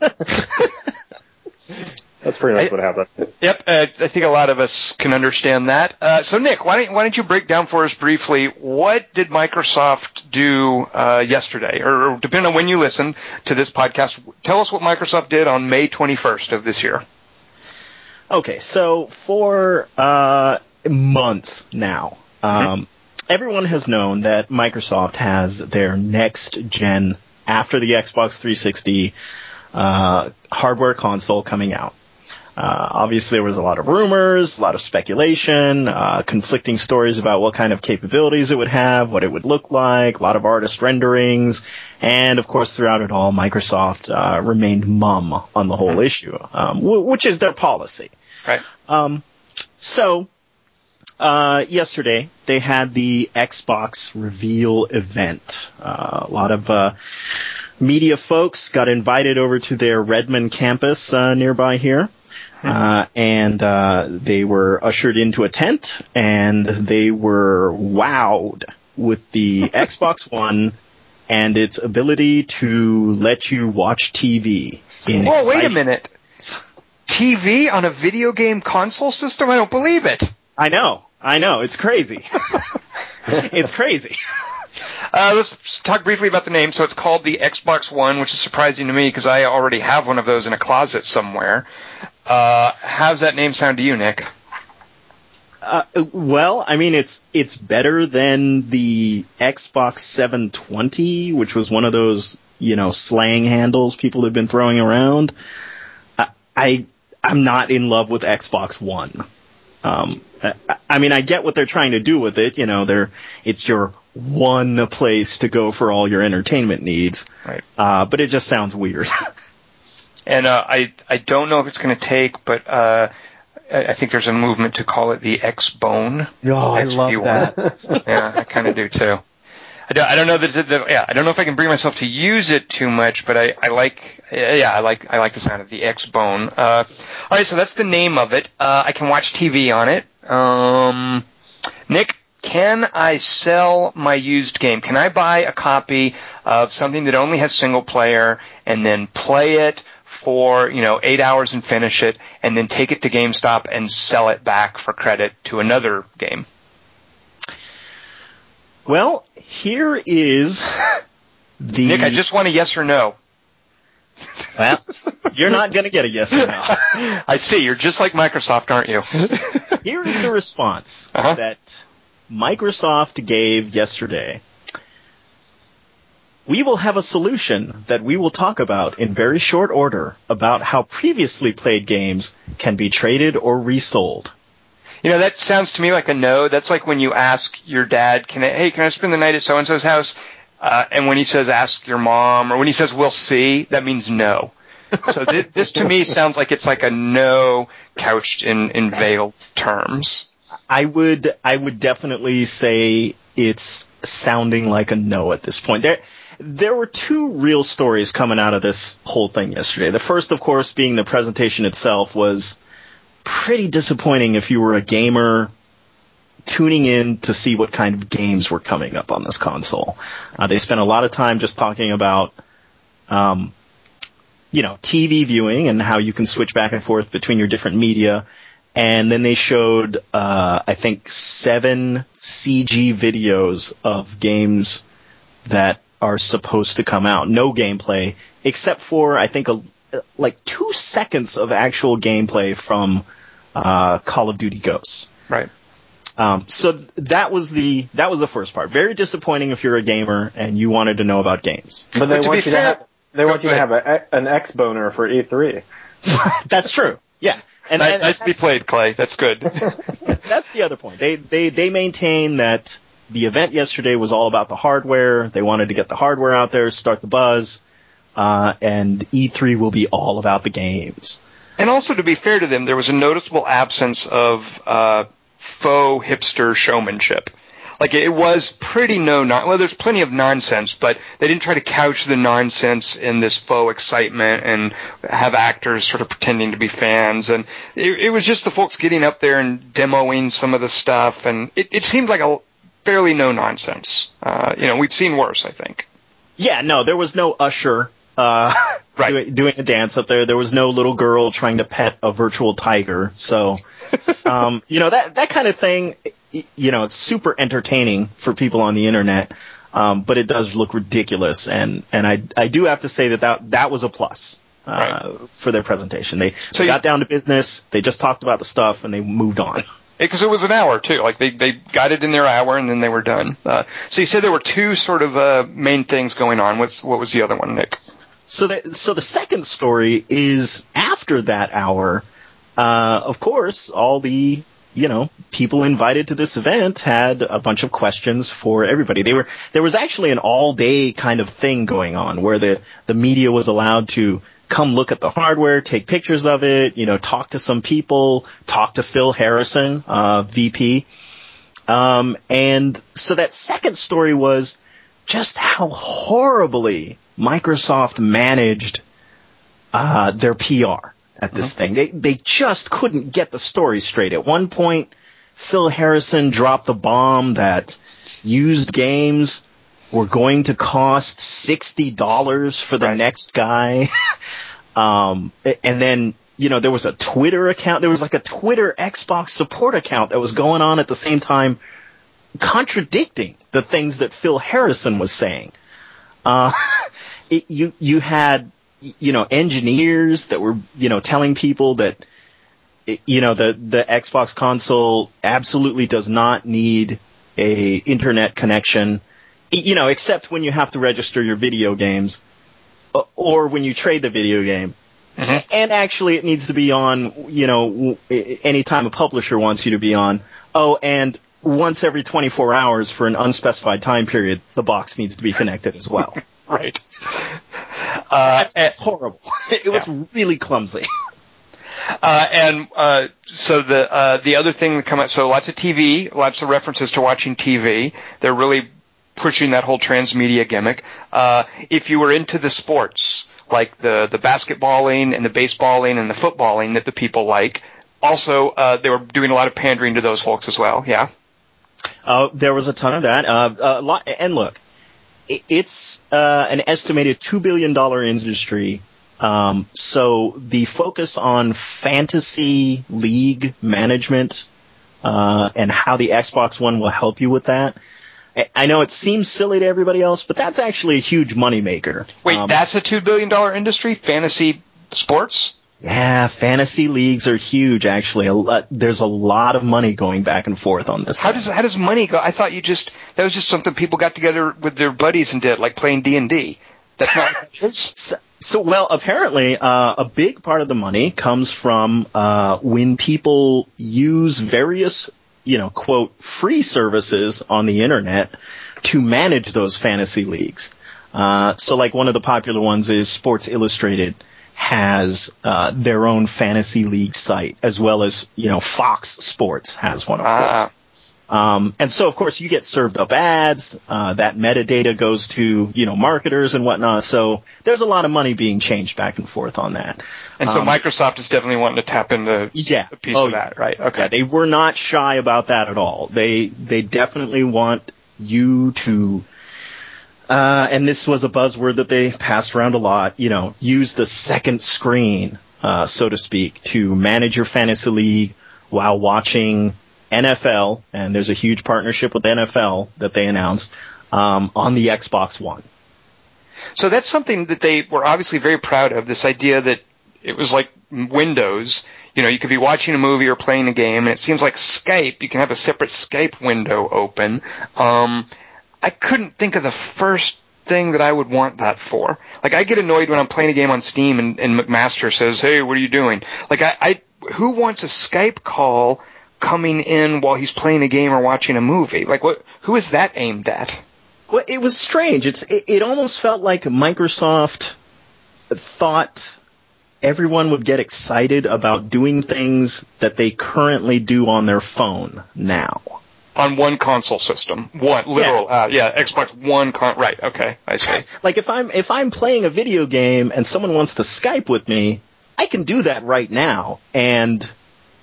That's pretty much I, what happened. Yep, uh, I think a lot of us can understand that. Uh, so, Nick, why don't why don't you break down for us briefly what did Microsoft do uh, yesterday, or, or depending on when you listen to this podcast, tell us what Microsoft did on May 21st of this year. Okay, so for uh, months now, um, mm-hmm everyone has known that Microsoft has their next gen after the Xbox 360 uh, hardware console coming out. Uh, obviously, there was a lot of rumors, a lot of speculation, uh, conflicting stories about what kind of capabilities it would have, what it would look like, a lot of artist renderings, and of course, throughout it all, Microsoft uh, remained mum on the whole issue, um, w- which is their policy. Right. Um, so uh, yesterday they had the Xbox reveal event. Uh, a lot of uh, media folks got invited over to their Redmond campus uh, nearby here. Uh, and uh, they were ushered into a tent, and they were wowed with the Xbox One and its ability to let you watch TV. In Whoa, exciting- wait a minute! TV on a video game console system? I don't believe it. I know. I know it's crazy. it's crazy. Uh, let's talk briefly about the name. So it's called the Xbox One, which is surprising to me because I already have one of those in a closet somewhere. Uh, how's that name sound to you, Nick? Uh, well, I mean, it's it's better than the Xbox 720, which was one of those you know slang handles people have been throwing around. I, I I'm not in love with Xbox One. Um, I mean, I get what they're trying to do with it. You know, they're it's your one place to go for all your entertainment needs. Right. Uh, but it just sounds weird. and uh, I I don't know if it's going to take, but uh, I think there's a movement to call it the X Bone. Oh, I love that. yeah, I kind of do too. I don't, I don't know that, that, yeah, I don't know if I can bring myself to use it too much, but I, I like, yeah, I like, I like the sound of the X Bone. Uh, all right, so that's the name of it. Uh, I can watch TV on it. Um, Nick, can I sell my used game? Can I buy a copy of something that only has single player and then play it for, you know, eight hours and finish it and then take it to GameStop and sell it back for credit to another game? Well, here is the. Nick, I just want a yes or no. Well, you're not going to get a yes or no. I see. You're just like Microsoft, aren't you? Here is the response uh-huh. that Microsoft gave yesterday. We will have a solution that we will talk about in very short order about how previously played games can be traded or resold. You know, that sounds to me like a no. That's like when you ask your dad, "Can I, hey, can I spend the night at so and so's house?" Uh, and when he says, "Ask your mom," or when he says, "We'll see," that means no. So th- this to me sounds like it's like a no couched in in veiled terms. I would I would definitely say it's sounding like a no at this point. There there were two real stories coming out of this whole thing yesterday. The first, of course, being the presentation itself was pretty disappointing if you were a gamer tuning in to see what kind of games were coming up on this console. Uh, they spent a lot of time just talking about, um, you know, TV viewing and how you can switch back and forth between your different media. and then they showed uh, I think seven CG videos of games that are supposed to come out. No gameplay except for I think a, like two seconds of actual gameplay from uh, Call of Duty Ghosts. Right. Um, so that was the that was the first part. Very disappointing if you're a gamer and you wanted to know about games. But they but want you fair, to have they want you to have a, an X boner for E3. That's true. Yeah. And, nice, and nicely played, Clay. That's good. that's the other point. They they they maintain that the event yesterday was all about the hardware. They wanted to get the hardware out there, start the buzz, uh, and E3 will be all about the games. And also, to be fair to them, there was a noticeable absence of uh, faux hipster showmanship. Like it was pretty no non. Well, there's plenty of nonsense, but they didn't try to couch the nonsense in this faux excitement and have actors sort of pretending to be fans. And it, it was just the folks getting up there and demoing some of the stuff, and it, it seemed like a fairly no nonsense. Uh, you know, we've seen worse, I think. Yeah, no, there was no usher uh, right. doing, doing a dance up there. There was no little girl trying to pet a virtual tiger. So, um, you know, that, that kind of thing, you know, it's super entertaining for people on the internet. Um, but it does look ridiculous. And, and I, I do have to say that that, that was a plus. Uh, right. for their presentation. They, so they got down to business. They just talked about the stuff and they moved on. because it was an hour too. Like they they got it in their hour and then they were done. Uh, so you said there were two sort of uh, main things going on. What's what was the other one, Nick? So the so the second story is after that hour. Uh, of course, all the you know people invited to this event had a bunch of questions for everybody. They were there was actually an all day kind of thing going on where the the media was allowed to come look at the hardware, take pictures of it, you know, talk to some people, talk to Phil Harrison, uh, VP. Um, and so that second story was just how horribly Microsoft managed uh, their PR at this uh-huh. thing. They they just couldn't get the story straight. At one point, Phil Harrison dropped the bomb that used games were going to cost sixty dollars for the right. next guy. um, and then you know there was a Twitter account. There was like a Twitter Xbox support account that was going on at the same time, contradicting the things that Phil Harrison was saying. Uh, it, you you had you know engineers that were you know telling people that you know the the Xbox console absolutely does not need a internet connection you know except when you have to register your video games or when you trade the video game mm-hmm. and actually it needs to be on you know anytime a publisher wants you to be on oh and once every 24 hours for an unspecified time period the box needs to be connected as well right. Uh, it's horrible. It was really clumsy. Uh, and uh, so the uh, the other thing that come out, so lots of TV, lots of references to watching TV. They're really pushing that whole transmedia gimmick. Uh, if you were into the sports, like the the basketballing and the baseballing and the footballing that the people like, also uh, they were doing a lot of pandering to those folks as well. Yeah. Uh, there was a ton of that. Uh, a lot, and look, it's uh, an estimated two billion dollar industry. Um, so the focus on fantasy league management uh, and how the Xbox One will help you with that. I know it seems silly to everybody else, but that's actually a huge moneymaker. Wait, um, that's a two billion dollar industry, fantasy sports? Yeah, fantasy leagues are huge. Actually, a lot, there's a lot of money going back and forth on this. How thing. does how does money go? I thought you just that was just something people got together with their buddies and did, like playing D and D. That's not. so, so, well, apparently, uh, a big part of the money comes from uh, when people use various, you know, quote free services on the internet to manage those fantasy leagues. Uh, so, like one of the popular ones is Sports Illustrated has uh, their own fantasy league site, as well as you know Fox Sports has one, of ah. course. Um, and so, of course, you get served up ads. Uh, that metadata goes to you know marketers and whatnot. So there's a lot of money being changed back and forth on that. And so um, Microsoft is definitely wanting to tap into yeah, a piece oh, of that, right? Okay. Yeah, they were not shy about that at all. They they definitely want you to uh, and this was a buzzword that they passed around a lot, you know, use the second screen, uh, so to speak, to manage your fantasy league while watching NFL, and there's a huge partnership with NFL that they announced um, on the Xbox One. So that's something that they were obviously very proud of. This idea that it was like Windows. You know, you could be watching a movie or playing a game, and it seems like Skype. You can have a separate Skype window open. Um, I couldn't think of the first thing that I would want that for. Like, I get annoyed when I'm playing a game on Steam and, and McMaster says, "Hey, what are you doing?" Like, I, I who wants a Skype call coming in while he's playing a game or watching a movie? Like, what? Who is that aimed at? Well, it was strange. It's it, it almost felt like Microsoft thought everyone would get excited about doing things that they currently do on their phone now. On one console system, one literal, yeah, uh, yeah Xbox One, con- right? Okay, I see. like if I'm if I'm playing a video game and someone wants to Skype with me, I can do that right now, and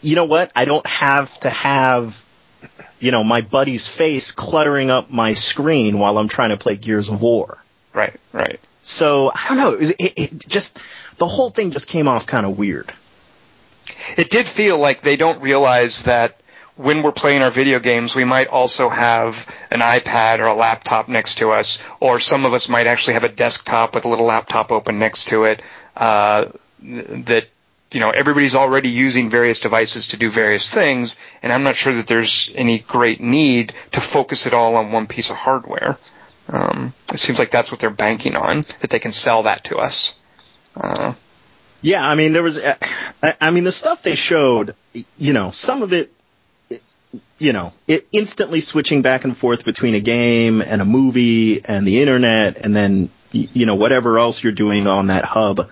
you know what? I don't have to have you know, my buddy's face cluttering up my screen while I'm trying to play Gears of War. Right, right. So I don't know. It, it, just the whole thing just came off kind of weird. It did feel like they don't realize that when we're playing our video games, we might also have an iPad or a laptop next to us, or some of us might actually have a desktop with a little laptop open next to it. Uh, that you know everybody's already using various devices to do various things, and I'm not sure that there's any great need to focus it all on one piece of hardware. Um, it seems like that's what they're banking on, that they can sell that to us. Uh, yeah, I mean, there was, I mean, the stuff they showed, you know, some of it, you know, it instantly switching back and forth between a game and a movie and the internet and then, you know, whatever else you're doing on that hub.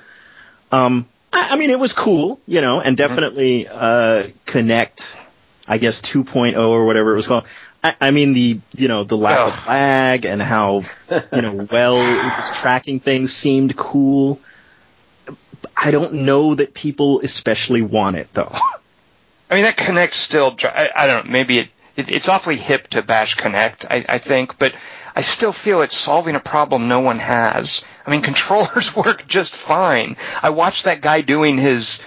Um, I, I mean, it was cool, you know, and definitely, uh, Kinect, I guess 2.0 or whatever it was called. I, I mean the you know the lack oh. of lag and how you know well it was tracking things seemed cool. I don't know that people especially want it though. I mean that Kinect still. I, I don't know. Maybe it, it, it's awfully hip to bash Kinect. I, I think, but I still feel it's solving a problem no one has. I mean, controllers work just fine. I watched that guy doing his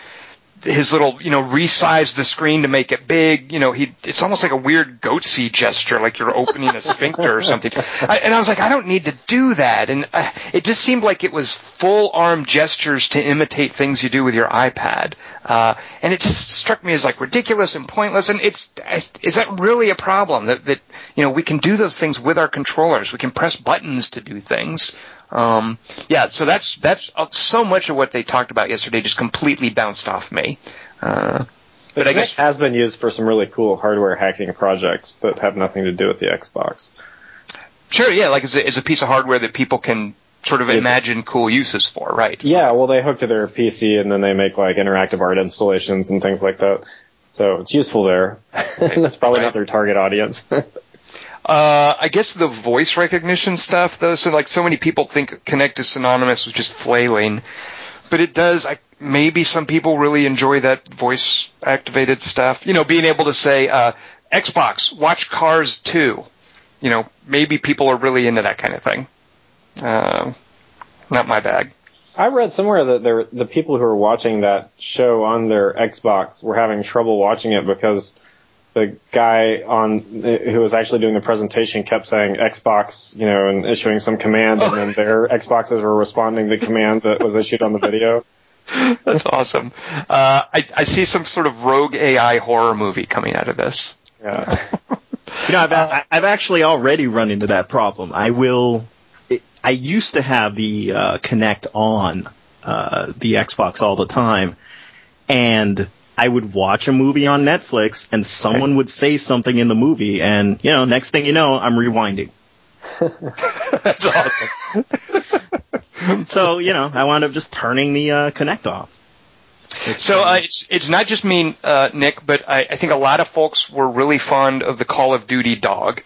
his little, you know, resize the screen to make it big. You know, he it's almost like a weird goatse gesture, like you're opening a sphincter or something. I, and I was like, I don't need to do that. And uh, it just seemed like it was full arm gestures to imitate things you do with your iPad. Uh, and it just struck me as like ridiculous and pointless. And it's is that really a problem that that you know we can do those things with our controllers? We can press buttons to do things. Um, yeah, so that's that's uh, so much of what they talked about yesterday just completely bounced off me. Uh, but I guess has been used for some really cool hardware hacking projects that have nothing to do with the Xbox. Sure, yeah, like it's a, it's a piece of hardware that people can sort of imagine cool uses for, right? Yeah, well, they hook to their PC and then they make like interactive art installations and things like that. So it's useful there. That's probably right. not their target audience. Uh, I guess the voice recognition stuff, though, so like so many people think Kinect is synonymous with just flailing, but it does. I, maybe some people really enjoy that voice activated stuff. You know, being able to say, uh, Xbox, watch Cars 2. You know, maybe people are really into that kind of thing. Uh, not my bag. I read somewhere that there, the people who were watching that show on their Xbox were having trouble watching it because the guy on who was actually doing the presentation kept saying Xbox, you know, and issuing some command, and then their Xboxes were responding to the command that was issued on the video. That's awesome. Uh, I, I see some sort of rogue AI horror movie coming out of this. Yeah. you know, I've, I've actually already run into that problem. I will. It, I used to have the uh, Kinect on uh, the Xbox all the time, and I would watch a movie on Netflix and someone would say something in the movie and, you know, next thing you know, I'm rewinding. That's awesome. so, you know, I wound up just turning the uh, Kinect off. It's, so uh, it's it's not just me, uh, Nick, but I, I think a lot of folks were really fond of the Call of Duty dog.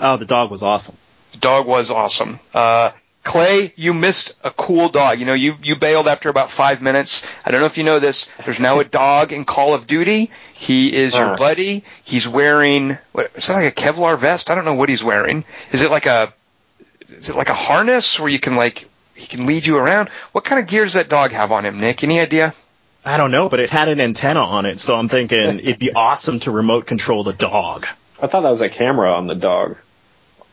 Oh, the dog was awesome. The dog was awesome. Uh, Clay, you missed a cool dog. You know, you you bailed after about five minutes. I don't know if you know this. There's now a dog in Call of Duty. He is your uh. buddy. He's wearing what is that like a Kevlar vest? I don't know what he's wearing. Is it like a is it like a harness where you can like he can lead you around? What kind of gear does that dog have on him, Nick? Any idea? I don't know, but it had an antenna on it, so I'm thinking it'd be awesome to remote control the dog. I thought that was a camera on the dog.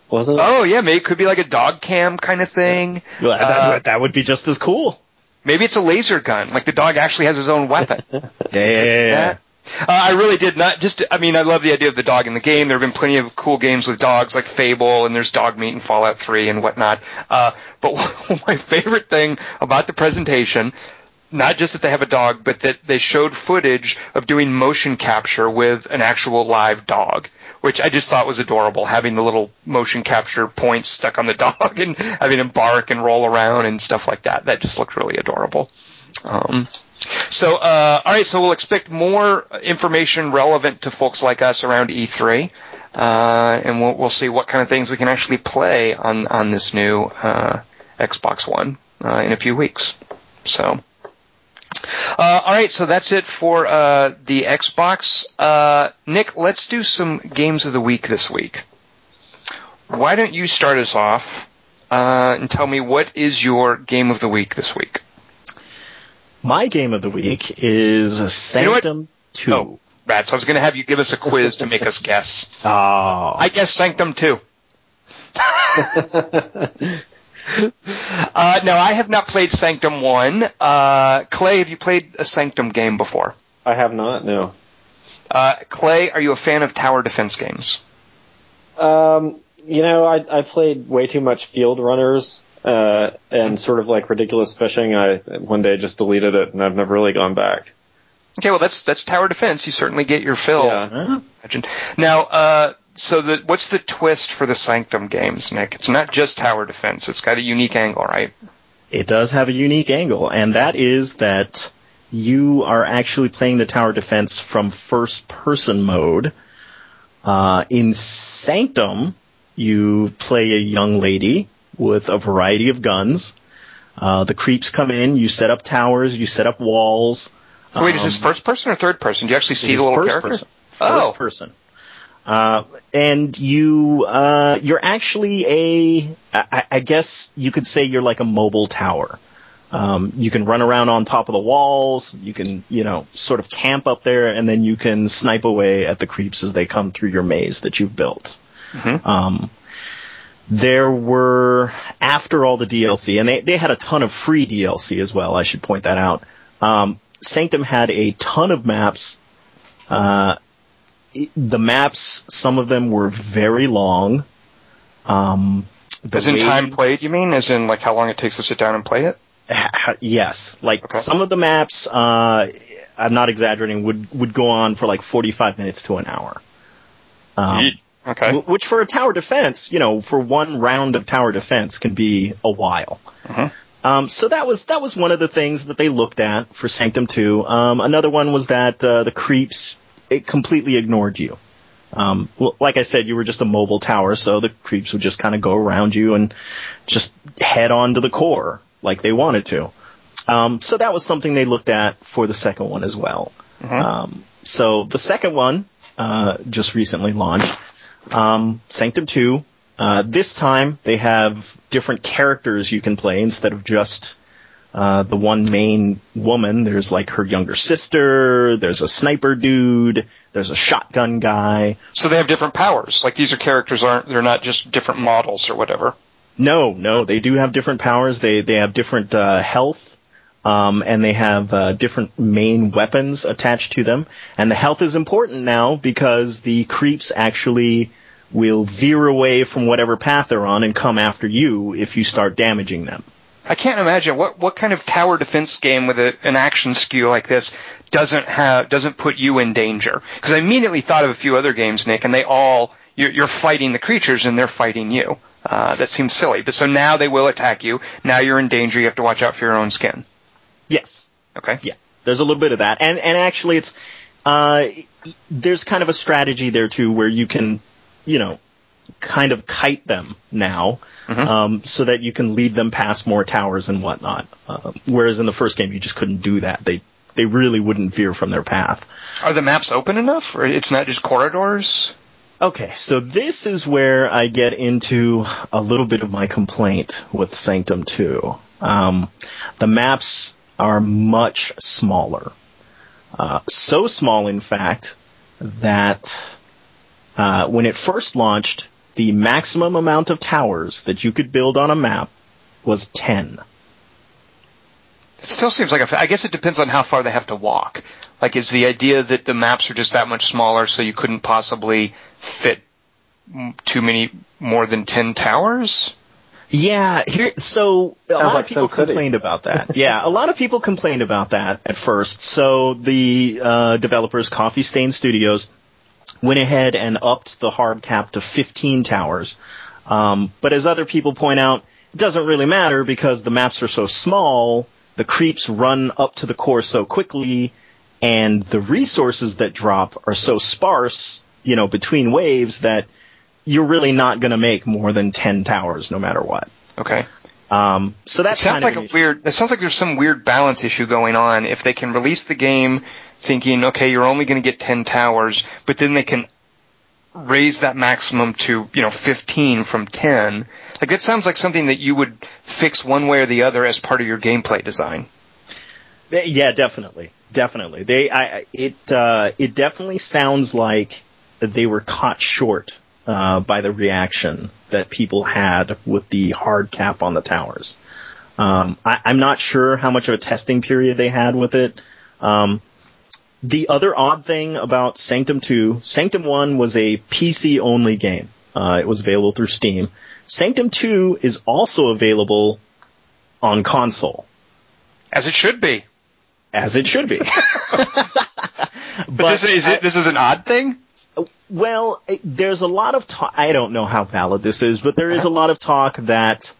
Wasn't it? Oh yeah, maybe it could be like a dog cam kind of thing. Well, that, uh, that would be just as cool. Maybe it's a laser gun, like the dog actually has his own weapon. yeah, yeah, yeah. yeah. Uh, I really did not just. I mean, I love the idea of the dog in the game. There have been plenty of cool games with dogs, like Fable, and there's Dogmeat in Fallout 3 and whatnot. Uh, but my favorite thing about the presentation, not just that they have a dog, but that they showed footage of doing motion capture with an actual live dog, which I just thought was adorable. Having the little motion capture points stuck on the dog and having him bark and roll around and stuff like that. That just looked really adorable. Um, so, uh, all right, so we'll expect more information relevant to folks like us around E3, uh, and we'll, we'll see what kind of things we can actually play on on this new uh, Xbox One uh, in a few weeks. So. Uh, all right, so that's it for uh, the Xbox. Uh, Nick, let's do some games of the week this week. Why don't you start us off and tell me what is your game of the week this week? My game of the week is Sanctum you know 2. Oh, rats. I was going to have you give us a quiz to make us guess. Oh. I guess Sanctum 2. uh, no, I have not played Sanctum 1. Uh, Clay, have you played a Sanctum game before? I have not, no. Uh, Clay, are you a fan of tower defense games? Um, you know, I, I played way too much Fieldrunners uh, and sort of like ridiculous fishing. I one day just deleted it, and I've never really gone back. Okay, well that's that's tower defense. You certainly get your fill. Yeah. Now, uh, so the what's the twist for the Sanctum games, Nick? It's not just tower defense. It's got a unique angle, right? It does have a unique angle, and that is that you are actually playing the tower defense from first person mode. Uh, in Sanctum, you play a young lady with a variety of guns. Uh, the creeps come in, you set up towers, you set up walls. Wait, um, is this um, first person or third person? Do you actually see the little first character? Person. First oh. person. Uh, and you, uh, you're actually a, I, I, guess you could say you're like a mobile tower. Um, you can run around on top of the walls. You can, you know, sort of camp up there, and then you can snipe away at the creeps as they come through your maze that you've built. Mm-hmm. Um, there were after all the DLC, and they they had a ton of free DLC as well. I should point that out. Um, Sanctum had a ton of maps. Uh, the maps, some of them were very long. Um, as in time played, you mean? As in like how long it takes to sit down and play it? Yes, like okay. some of the maps, uh, I'm not exaggerating, would would go on for like 45 minutes to an hour. Um, Okay. Which for a tower defense, you know, for one round of tower defense can be a while. Uh-huh. Um, so that was that was one of the things that they looked at for Sanctum 2. Um, another one was that uh, the creeps it completely ignored you. Um, like I said, you were just a mobile tower, so the creeps would just kind of go around you and just head on to the core like they wanted to. Um, so that was something they looked at for the second one as well. Uh-huh. so the second one uh, just recently launched. Um, Sanctum 2. Uh, this time they have different characters you can play instead of just uh, the one main woman. There's like her younger sister. There's a sniper dude. There's a shotgun guy. So they have different powers. Like these are characters aren't they're not just different models or whatever. No, no, they do have different powers. They they have different uh, health. Um, and they have uh, different main weapons attached to them. And the health is important now because the creeps actually will veer away from whatever path they're on and come after you if you start damaging them. I can't imagine what what kind of tower defense game with a, an action skew like this doesn't have doesn't put you in danger. Because I immediately thought of a few other games, Nick, and they all you're, you're fighting the creatures and they're fighting you. Uh, that seems silly, but so now they will attack you. Now you're in danger. You have to watch out for your own skin. Yes. Okay. Yeah. There's a little bit of that, and and actually, it's uh, there's kind of a strategy there too, where you can, you know, kind of kite them now, mm-hmm. um, so that you can lead them past more towers and whatnot. Uh, whereas in the first game, you just couldn't do that. They they really wouldn't veer from their path. Are the maps open enough, or it's not just corridors? Okay, so this is where I get into a little bit of my complaint with Sanctum 2. Um, the maps are much smaller. Uh, so small, in fact, that uh, when it first launched, the maximum amount of towers that you could build on a map was 10. It still seems like a, I guess it depends on how far they have to walk. Like, is the idea that the maps are just that much smaller so you couldn't possibly fit too many more than 10 towers? Yeah, here, so a Sounds lot like of people complained about that. yeah, a lot of people complained about that at first. So the uh, developers, Coffee Stain Studios, went ahead and upped the hard cap to 15 towers. Um, but as other people point out, it doesn't really matter because the maps are so small, the creeps run up to the core so quickly, and the resources that drop are so sparse, you know, between waves that you're really not going to make more than 10 towers no matter what. Okay. Um, so that sounds like a weird. It sounds like there's some weird balance issue going on. If they can release the game thinking, okay, you're only going to get 10 towers, but then they can raise that maximum to, you know, 15 from 10. Like that sounds like something that you would fix one way or the other as part of your gameplay design. Yeah, definitely. Definitely. They, I, it, uh, it definitely sounds like they were caught short, uh, by the reaction that people had with the hard cap on the towers. Um, I, am not sure how much of a testing period they had with it. Um, the other odd thing about Sanctum 2, Sanctum 1 was a PC only game. Uh, it was available through Steam. Sanctum 2 is also available on console. As it should be. As it should be. but, but this, is, it, this is an odd thing? Well, there's a lot of talk. I don't know how valid this is, but there is a lot of talk that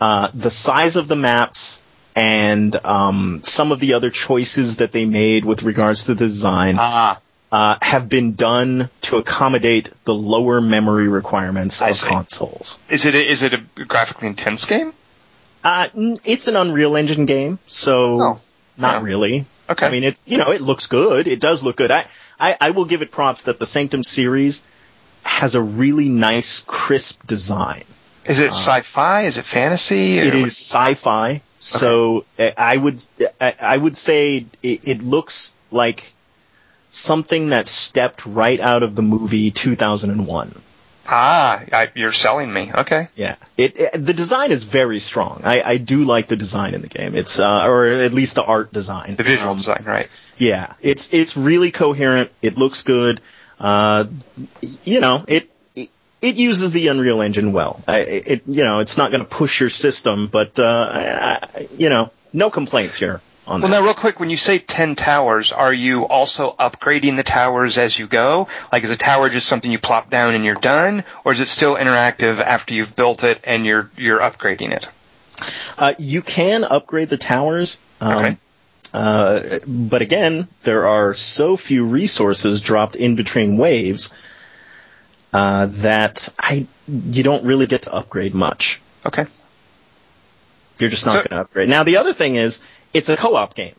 uh, the size of the maps and um, some of the other choices that they made with regards to the design ah. uh, have been done to accommodate the lower memory requirements I of see. consoles. Is it a, is it a graphically intense game? Uh, it's an Unreal Engine game, so oh. not yeah. really. Okay. I mean, it you know it looks good. It does look good. I, I I will give it props that the Sanctum series has a really nice, crisp design. Is it uh, sci-fi? Is it fantasy? It is sci-fi. So okay. I would I would say it, it looks like something that stepped right out of the movie 2001. Ah, I, you're selling me. Okay. Yeah. It, it, the design is very strong. I, I do like the design in the game. It's uh, or at least the art design. The visual um, design, right? Yeah. It's it's really coherent. It looks good. Uh, you know, it it uses the Unreal Engine well. I, it, you know, it's not going to push your system, but uh, I, you know, no complaints here. On well, that. now, real quick, when you say ten towers, are you also upgrading the towers as you go? Like, is a tower just something you plop down and you're done, or is it still interactive after you've built it and you're you're upgrading it? Uh, you can upgrade the towers. Um, okay. Uh, but again, there are so few resources dropped in between waves uh, that I you don't really get to upgrade much. Okay. You're just not so, going to upgrade. Now the other thing is it's a co-op game.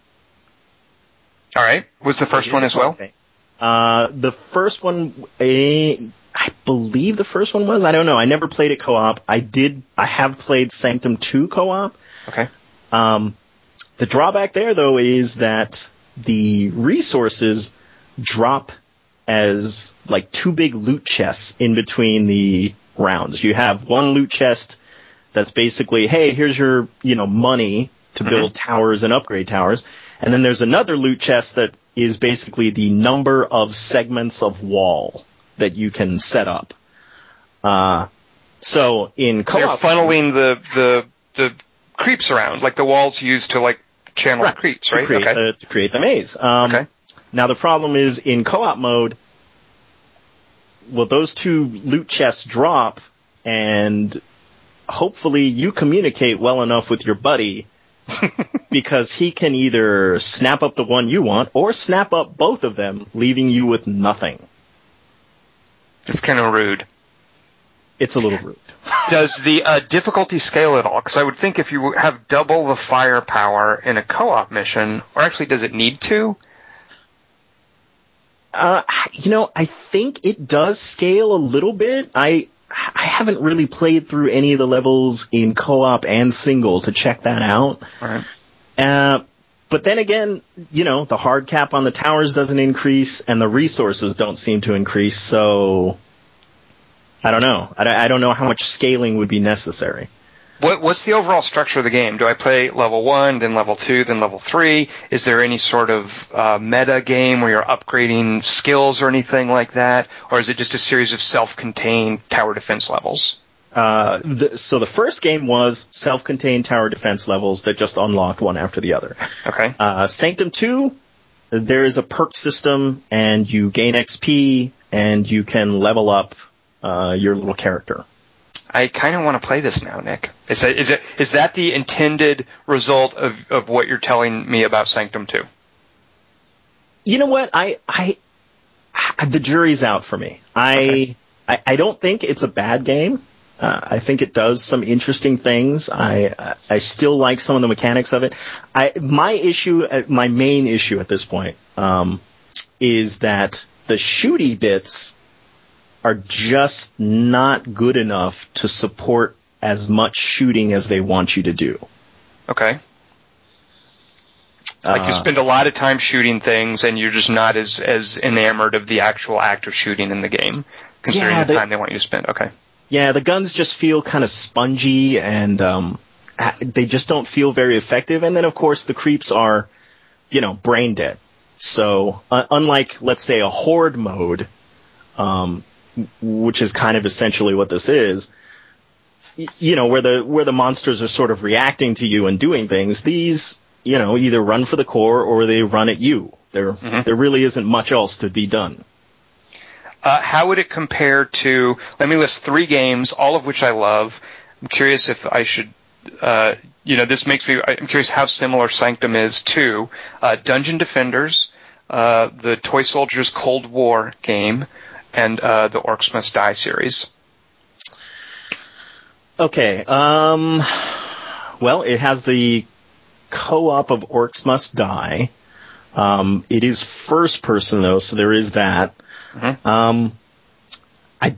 All right. Was the first one as well? Uh, the first one, I believe the first one was. I don't know. I never played it co-op. I did. I have played Sanctum 2 co-op. Okay. Um, the drawback there though is that the resources drop as like two big loot chests in between the rounds. You have one loot chest that's basically, hey, here's your, you know, money to build mm-hmm. towers and upgrade towers. And then there's another loot chest that is basically the number of segments of wall that you can set up. Uh, so in co-op, they're funneling the the the creeps around, like the walls used to like channel right, creeps, right? To create, okay. the, to create the maze. Um, okay. Now the problem is in co-op mode, well, those two loot chests drop, and hopefully you communicate well enough with your buddy because he can either snap up the one you want or snap up both of them, leaving you with nothing. It's kind of rude. It's a little rude. Does the uh, difficulty scale at all? Because I would think if you have double the firepower in a co-op mission, or actually does it need to? Uh, you know, I think it does scale a little bit. I I haven't really played through any of the levels in co-op and single to check that out. Right. Uh, but then again, you know, the hard cap on the towers doesn't increase and the resources don't seem to increase, so I don't know. I, I don't know how much scaling would be necessary. What, what's the overall structure of the game? Do I play level one, then level two, then level three? Is there any sort of uh, meta game where you're upgrading skills or anything like that, or is it just a series of self-contained tower defense levels? Uh, the, so the first game was self-contained tower defense levels that just unlocked one after the other. Okay. Uh, Sanctum 2, there is a perk system and you gain XP and you can level up, uh, your little character. I kind of want to play this now, Nick. Is that, is, it, is that the intended result of, of what you're telling me about Sanctum 2? You know what? I, I, the jury's out for me. I, okay. I, I don't think it's a bad game. Uh, I think it does some interesting things. I I still like some of the mechanics of it. I my issue, uh, my main issue at this point, um, is that the shooty bits are just not good enough to support as much shooting as they want you to do. Okay. Like you uh, spend a lot of time shooting things, and you're just not as as enamored of the actual act of shooting in the game, considering yeah, the time they want you to spend. Okay. Yeah, the guns just feel kind of spongy and um, they just don't feel very effective. And then of course the creeps are, you know, brain dead. So uh, unlike let's say a horde mode, um, which is kind of essentially what this is, you know, where the where the monsters are sort of reacting to you and doing things, these you know either run for the core or they run at you. There mm-hmm. there really isn't much else to be done. Uh, how would it compare to? Let me list three games, all of which I love. I'm curious if I should. Uh, you know, this makes me. I'm curious how similar Sanctum is to uh, Dungeon Defenders, uh, the Toy Soldiers Cold War game, and uh, the Orcs Must Die series. Okay. Um. Well, it has the co-op of Orcs Must Die. Um, it is first person though, so there is that. Mm-hmm. Um, I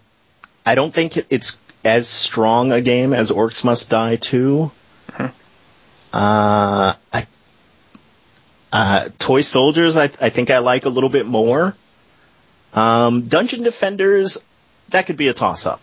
I don't think it's as strong a game as Orcs Must Die 2. Mm-hmm. Uh, I, uh, Toy Soldiers, I, I think I like a little bit more. Um, Dungeon Defenders, that could be a toss up.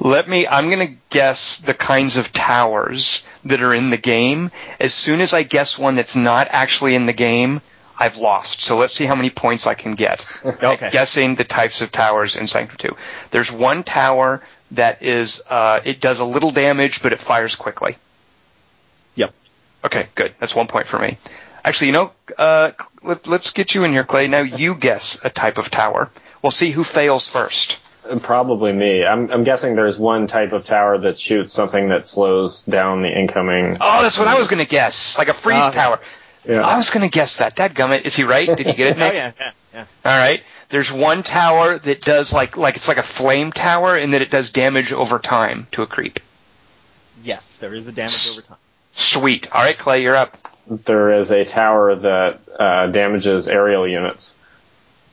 Let me, I'm gonna guess the kinds of towers that are in the game. As soon as I guess one that's not actually in the game, I've lost. So let's see how many points I can get. okay. Guessing the types of towers in Sanctum 2. There's one tower that is, uh, it does a little damage, but it fires quickly. Yep. Okay, good. That's one point for me. Actually, you know, uh, let, us get you in here, Clay. Now you guess a type of tower. We'll see who fails first. Probably me. I'm, I'm guessing there's one type of tower that shoots something that slows down the incoming. Oh, that's what I was going to guess. Like a freeze uh, tower. Yeah. I was going to guess that. That gummit. Is he right? Did he get it, Nick? oh, yeah, yeah, yeah. All right. There's one tower that does like, like it's like a flame tower and that it does damage over time to a creep. Yes, there is a damage over time. Sweet. All right, Clay, you're up. There is a tower that uh, damages aerial units.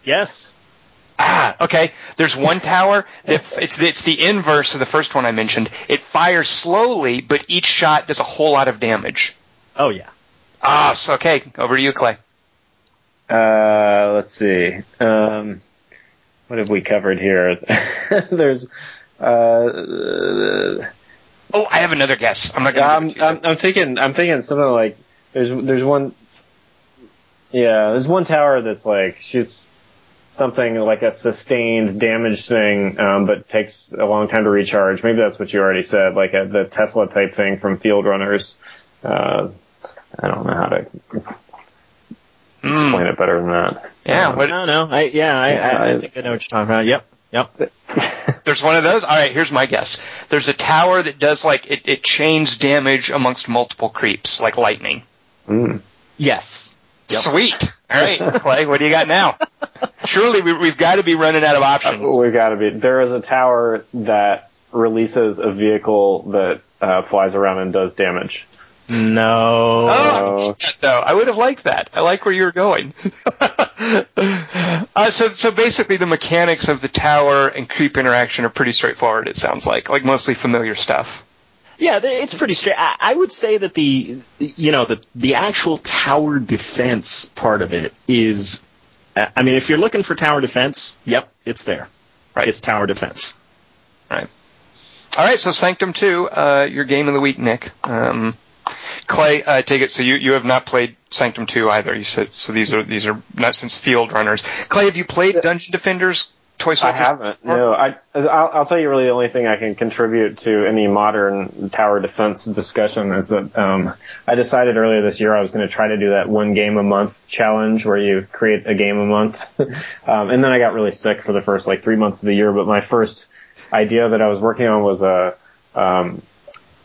Yes. Ah, okay. There's one tower that it's it's the inverse of the first one I mentioned. It fires slowly, but each shot does a whole lot of damage. Oh yeah. Ah, so okay. Over to you, Clay. Uh, let's see. Um, what have we covered here? There's. Uh, oh, I have another guess. I'm not gonna. I'm, I'm, I'm thinking. I'm thinking something like there's there's one. Yeah, there's one tower that's like shoots something like a sustained damage thing, um, but takes a long time to recharge. Maybe that's what you already said, like a, the Tesla type thing from Fieldrunners. Uh, I don't know how to explain mm. it better than that. Yeah, what, no, no, I, yeah, I, I, I think I know what you're talking about. Yep, yep. There's one of those. All right, here's my guess. There's a tower that does like it, it chains damage amongst multiple creeps, like lightning. Mm. Yes. Yep. Sweet. All right, Clay, what do you got now? Surely we, have got to be running out of options. Uh, we've got to be. There is a tower that releases a vehicle that uh, flies around and does damage. No. Oh, no, I would have liked that. I like where you're going. uh, so, so basically, the mechanics of the tower and creep interaction are pretty straightforward. It sounds like, like mostly familiar stuff. Yeah, it's pretty straight. I, I would say that the you know the the actual tower defense part of it is. I mean, if you're looking for tower defense, yep, it's there. Right. It's tower defense. Right. All right. So Sanctum Two, uh, your game of the week, Nick. Um, Clay, I take it. So you, you have not played Sanctum 2 either. You said so. These are these are not since Fieldrunners. Clay, have you played Dungeon Defenders? Toy Soldiers? I haven't. No, I I'll, I'll, tell you really the only thing I can contribute to any modern tower defense discussion is that um, I decided earlier this year I was going to try to do that one game a month challenge where you create a game a month, um, and then I got really sick for the first like three months of the year. But my first idea that I was working on was a um,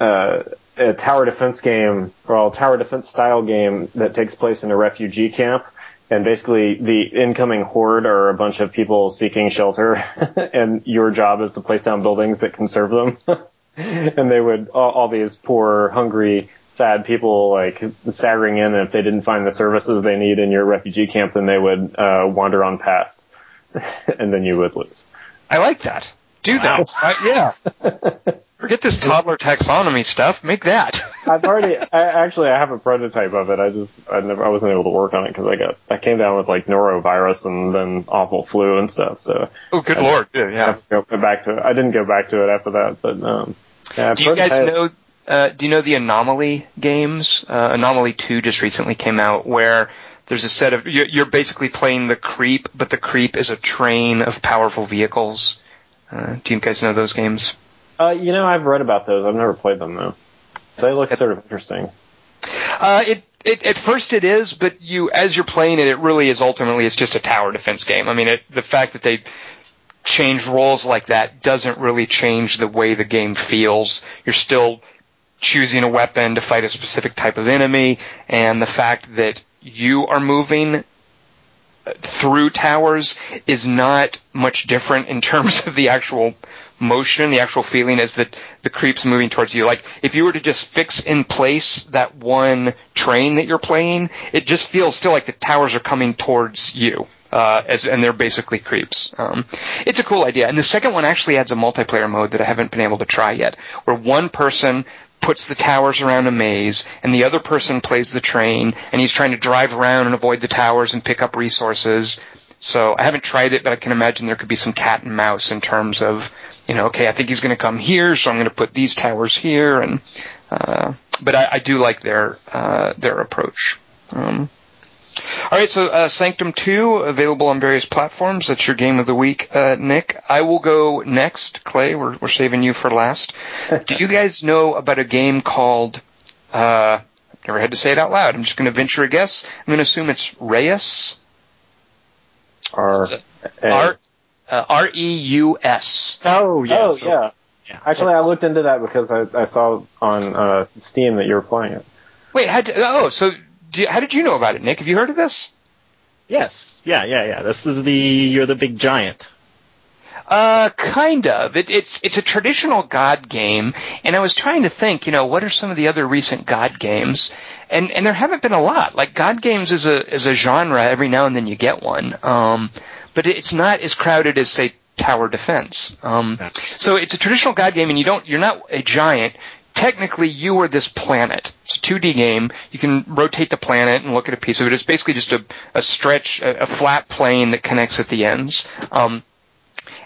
uh, a tower defense game, well, tower defense style game that takes place in a refugee camp. And basically the incoming horde are a bunch of people seeking shelter and your job is to place down buildings that can serve them. and they would, all, all, these poor, hungry, sad people like staggering in and if they didn't find the services they need in your refugee camp, then they would, uh, wander on past and then you would lose. I like that. Do that. Wow. Uh, yeah. Forget this toddler taxonomy stuff. Make that. I've already, I, actually, I have a prototype of it. I just, I never, I wasn't able to work on it because I got, I came down with like norovirus and then awful flu and stuff. So. Oh, good I lord! Yeah, yeah. Go back to it. I didn't go back to it after that, but um. Yeah, do you guys know? Uh, do you know the Anomaly games? Uh, Anomaly Two just recently came out where there's a set of you're, you're basically playing the creep, but the creep is a train of powerful vehicles. Uh, do you guys know those games? Uh, you know, I've read about those. I've never played them though. They look sort of interesting. Uh, it, it, at first it is, but you, as you're playing it, it really is ultimately, it's just a tower defense game. I mean, it, the fact that they change roles like that doesn't really change the way the game feels. You're still choosing a weapon to fight a specific type of enemy, and the fact that you are moving through towers is not much different in terms of the actual motion, the actual feeling is that the creep's moving towards you. Like if you were to just fix in place that one train that you're playing, it just feels still like the towers are coming towards you. Uh, as, and they're basically creeps. Um, it's a cool idea. And the second one actually adds a multiplayer mode that I haven't been able to try yet, where one person puts the towers around a maze, and the other person plays the train, and he's trying to drive around and avoid the towers and pick up resources. So I haven't tried it, but I can imagine there could be some cat and mouse in terms of you know, okay, I think he's going to come here, so I'm going to put these towers here, and uh, but I, I do like their uh, their approach. Um, all right, so uh, Sanctum 2 available on various platforms. That's your game of the week, uh, Nick. I will go next. Clay, we're we're saving you for last. do you guys know about a game called? Uh, I've never had to say it out loud. I'm just going to venture a guess. I'm going to assume it's Reus. R uh, R E U S. Oh yes. Oh yeah. yeah. Actually, I looked into that because I, I saw on uh, Steam that you were playing it. Wait, how did, oh, so you, how did you know about it, Nick? Have you heard of this? Yes. Yeah, yeah, yeah. This is the you're the big giant. Uh, kind of. It, it's it's a traditional God game, and I was trying to think, you know, what are some of the other recent God games? And and there haven't been a lot. Like God games is a is a genre. Every now and then you get one. Um, but it's not as crowded as say tower defense. Um, so it's a traditional god game, and you don't you're not a giant. Technically, you are this planet. It's a 2D game. You can rotate the planet and look at a piece of it. It's basically just a, a stretch, a, a flat plane that connects at the ends. Um,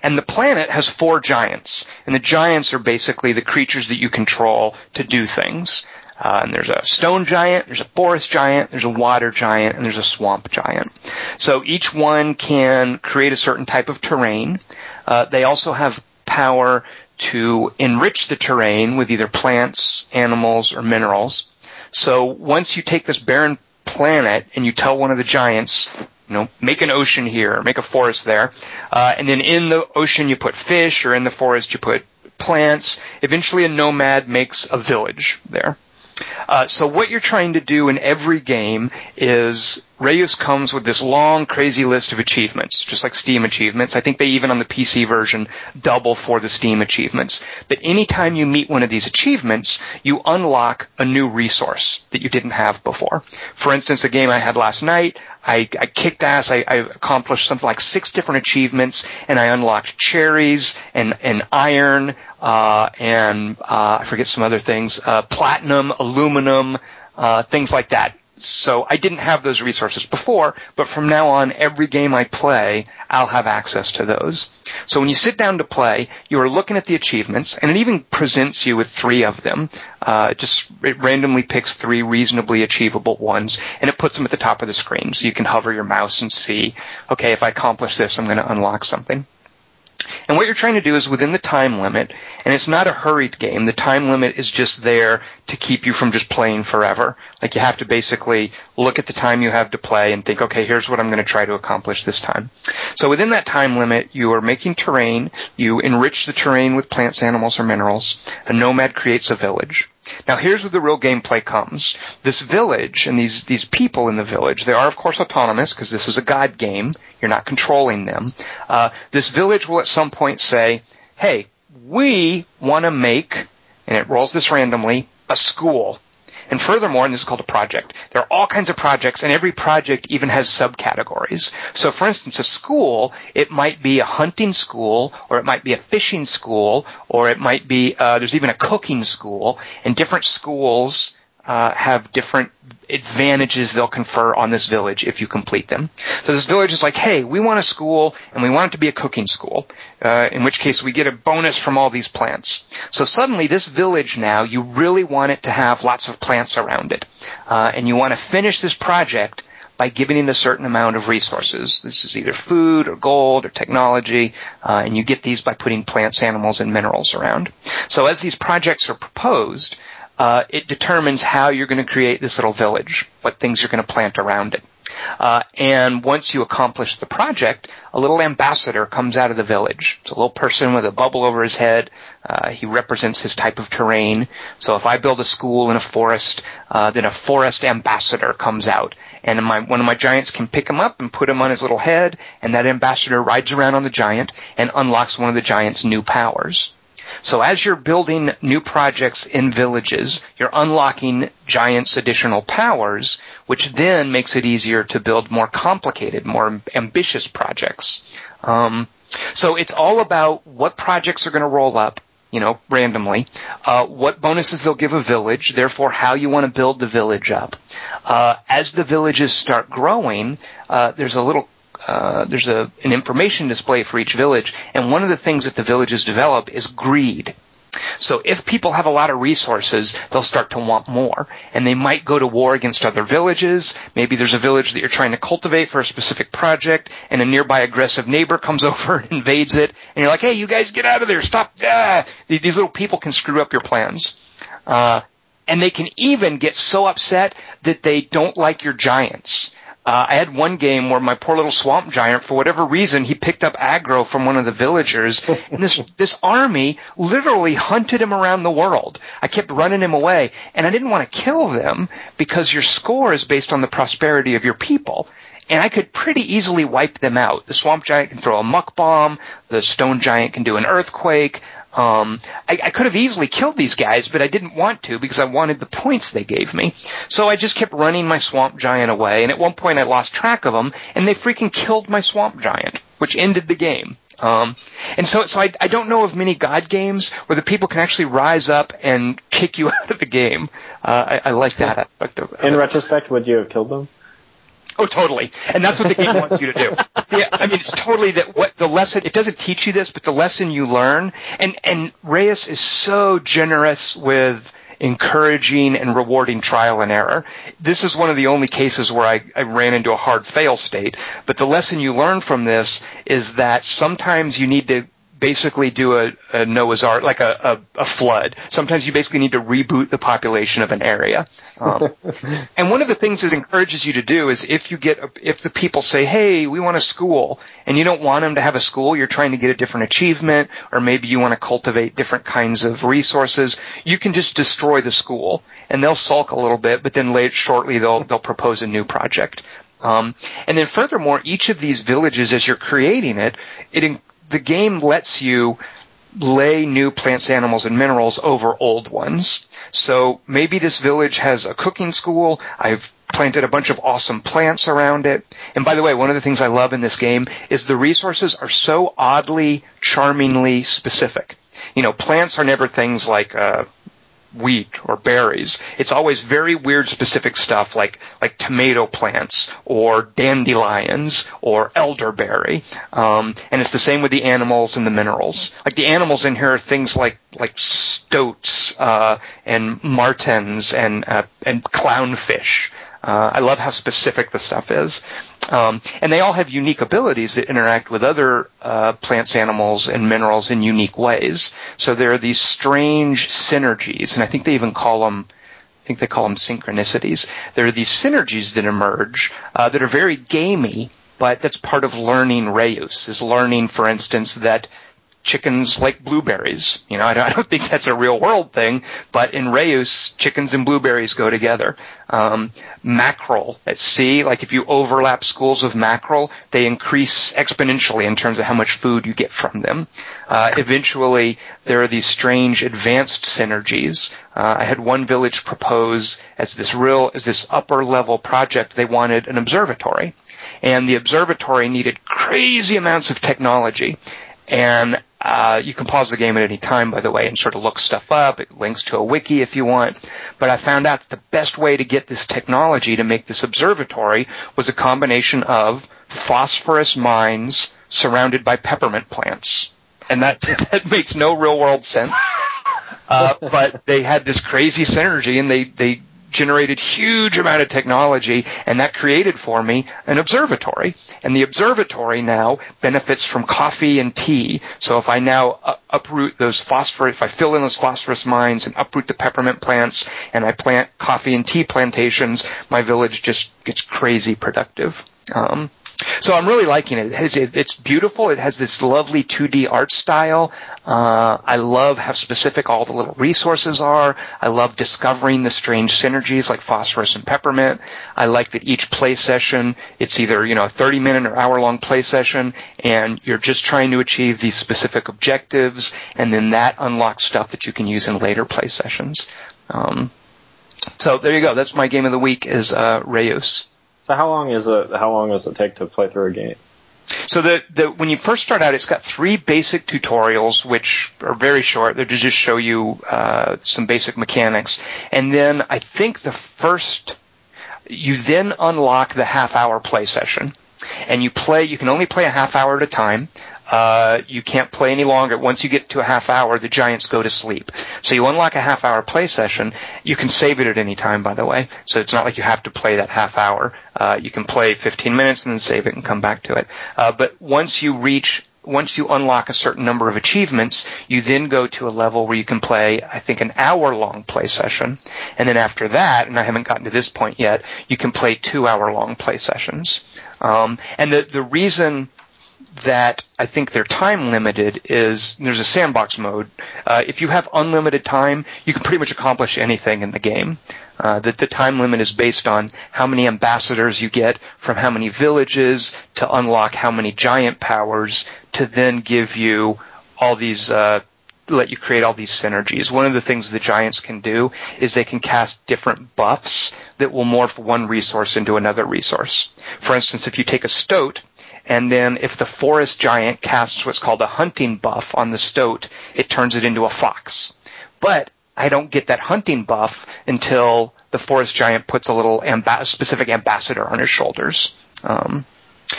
and the planet has four giants, and the giants are basically the creatures that you control to do things. Uh, and there's a stone giant, there's a forest giant, there's a water giant, and there's a swamp giant. So each one can create a certain type of terrain. Uh, they also have power to enrich the terrain with either plants, animals, or minerals. So once you take this barren planet and you tell one of the giants, you know, make an ocean here, make a forest there, uh, and then in the ocean you put fish, or in the forest you put plants. Eventually, a nomad makes a village there. Uh, so what you're trying to do in every game is Reus comes with this long, crazy list of achievements, just like Steam achievements. I think they even on the PC version double for the Steam achievements. But anytime you meet one of these achievements, you unlock a new resource that you didn't have before. For instance, a game I had last night, I, I kicked ass. I, I accomplished something like six different achievements, and I unlocked cherries and and iron uh, and uh, I forget some other things, uh, platinum, aluminum, uh, things like that. So I didn't have those resources before, but from now on, every game I play, I'll have access to those. So when you sit down to play, you are looking at the achievements, and it even presents you with three of them. Uh, just it randomly picks three reasonably achievable ones, and it puts them at the top of the screen, so you can hover your mouse and see, okay, if I accomplish this, I'm going to unlock something. And what you're trying to do is within the time limit, and it's not a hurried game. The time limit is just there to keep you from just playing forever. Like you have to basically look at the time you have to play and think, okay, here's what I'm going to try to accomplish this time. So within that time limit, you are making terrain. You enrich the terrain with plants, animals, or minerals. A nomad creates a village. Now here's where the real gameplay comes. This village and these, these people in the village, they are of course autonomous because this is a god game. You're not controlling them. Uh, this village will at some point say, hey, we want to make, and it rolls this randomly, a school. And furthermore, and this is called a project, there are all kinds of projects, and every project even has subcategories. So for instance, a school, it might be a hunting school, or it might be a fishing school, or it might be, uh, there's even a cooking school, and different schools uh, have different advantages they'll confer on this village if you complete them. So this village is like, hey, we want a school and we want it to be a cooking school, uh, in which case we get a bonus from all these plants. So suddenly this village now, you really want it to have lots of plants around it. Uh, and you want to finish this project by giving it a certain amount of resources. This is either food or gold or technology, uh, and you get these by putting plants, animals, and minerals around. So as these projects are proposed, uh, it determines how you're going to create this little village, what things you're going to plant around it. Uh, and once you accomplish the project, a little ambassador comes out of the village. It's a little person with a bubble over his head. Uh, he represents his type of terrain. So if I build a school in a forest, uh, then a forest ambassador comes out, and my, one of my giants can pick him up and put him on his little head, and that ambassador rides around on the giant and unlocks one of the giant's new powers. So as you're building new projects in villages, you're unlocking Giant's additional powers, which then makes it easier to build more complicated, more ambitious projects. Um, so it's all about what projects are going to roll up, you know, randomly, uh, what bonuses they'll give a village, therefore how you want to build the village up. Uh, as the villages start growing, uh, there's a little uh, there's a, an information display for each village, and one of the things that the villages develop is greed. So if people have a lot of resources, they'll start to want more. And they might go to war against other villages. Maybe there's a village that you're trying to cultivate for a specific project, and a nearby aggressive neighbor comes over and invades it, and you're like, hey, you guys get out of there, stop, ah! These little people can screw up your plans. Uh, and they can even get so upset that they don't like your giants. Uh, I had one game where my poor little swamp giant, for whatever reason, he picked up aggro from one of the villagers, and this this army literally hunted him around the world. I kept running him away, and I didn't want to kill them because your score is based on the prosperity of your people and I could pretty easily wipe them out. The swamp giant can throw a muck bomb. The stone giant can do an earthquake. Um, I, I could have easily killed these guys, but I didn't want to because I wanted the points they gave me. So I just kept running my swamp giant away, and at one point I lost track of them, and they freaking killed my swamp giant, which ended the game. Um, and so, so I, I don't know of many God games where the people can actually rise up and kick you out of the game. Uh, I, I like that aspect of it. In retrospect, would you have killed them? Oh, totally. And that's what the game wants you to do. Yeah, I mean, it's totally that what the lesson, it doesn't teach you this, but the lesson you learn, and, and Reus is so generous with encouraging and rewarding trial and error. This is one of the only cases where I, I ran into a hard fail state, but the lesson you learn from this is that sometimes you need to basically do a, a Noah's Ark, like a, a, a, flood. Sometimes you basically need to reboot the population of an area. Um, and one of the things it encourages you to do is if you get, if the people say, hey, we want a school, and you don't want them to have a school, you're trying to get a different achievement, or maybe you want to cultivate different kinds of resources, you can just destroy the school, and they'll sulk a little bit, but then late, shortly they'll, they'll propose a new project. Um, and then furthermore, each of these villages, as you're creating it, it the game lets you lay new plants, animals, and minerals over old ones. So maybe this village has a cooking school. I've planted a bunch of awesome plants around it. And by the way, one of the things I love in this game is the resources are so oddly, charmingly specific. You know, plants are never things like, uh, wheat or berries. It's always very weird specific stuff like like tomato plants or dandelions or elderberry. Um, and it's the same with the animals and the minerals. Like the animals in here are things like like stoats uh, and martens and uh, and clownfish. Uh, I love how specific the stuff is. Um, and they all have unique abilities that interact with other uh, plants, animals, and minerals in unique ways. So there are these strange synergies, and I think they even call them I think they call them synchronicities. There are these synergies that emerge uh, that are very gamey, but that's part of learning Reus. Is learning, for instance, that chickens like blueberries. You know, I don't, I don't, think that's a real world thing, but in Reus, chickens and blueberries go together. Um, mackerel at sea, like if you overlap schools of mackerel, they increase exponentially in terms of how much food you get from them. Uh, eventually, there are these strange advanced synergies. Uh, I had one village propose as this real, as this upper level project, they wanted an observatory. And the observatory needed crazy amounts of technology. And uh, you can pause the game at any time, by the way, and sort of look stuff up. It links to a wiki if you want. But I found out that the best way to get this technology to make this observatory was a combination of phosphorus mines surrounded by peppermint plants. And that, that makes no real world sense. Uh, but they had this crazy synergy and they, they generated huge amount of technology and that created for me an observatory. And the observatory now benefits from coffee and tea. So if I now uproot those phosphorus, if I fill in those phosphorus mines and uproot the peppermint plants and I plant coffee and tea plantations, my village just gets crazy productive. Um, so I'm really liking it. It's beautiful. It has this lovely 2D art style. Uh, I love how specific all the little resources are. I love discovering the strange synergies like phosphorus and peppermint. I like that each play session, it's either, you know, a 30 minute or hour long play session and you're just trying to achieve these specific objectives and then that unlocks stuff that you can use in later play sessions. Um, so there you go. That's my game of the week is, uh, Reus. So how long is it? How long does it take to play through a game? So the, the when you first start out, it's got three basic tutorials, which are very short. They're to just show you uh, some basic mechanics, and then I think the first you then unlock the half hour play session, and you play. You can only play a half hour at a time. Uh, you can't play any longer. Once you get to a half hour, the giants go to sleep. So you unlock a half hour play session. You can save it at any time, by the way. So it's not like you have to play that half hour. Uh, you can play 15 minutes and then save it and come back to it. Uh, but once you reach once you unlock a certain number of achievements, you then go to a level where you can play, I think, an hour long play session. And then after that, and I haven't gotten to this point yet, you can play two hour long play sessions. Um, and the, the reason that I think they're time limited is there's a sandbox mode. Uh, if you have unlimited time, you can pretty much accomplish anything in the game. Uh, that the time limit is based on how many ambassadors you get from how many villages to unlock how many giant powers to then give you all these uh, let you create all these synergies. One of the things the giants can do is they can cast different buffs that will morph one resource into another resource. For instance, if you take a stoat and then if the forest giant casts what's called a hunting buff on the stoat, it turns it into a fox. But I don't get that hunting buff until the forest giant puts a little amba- specific ambassador on his shoulders. Um,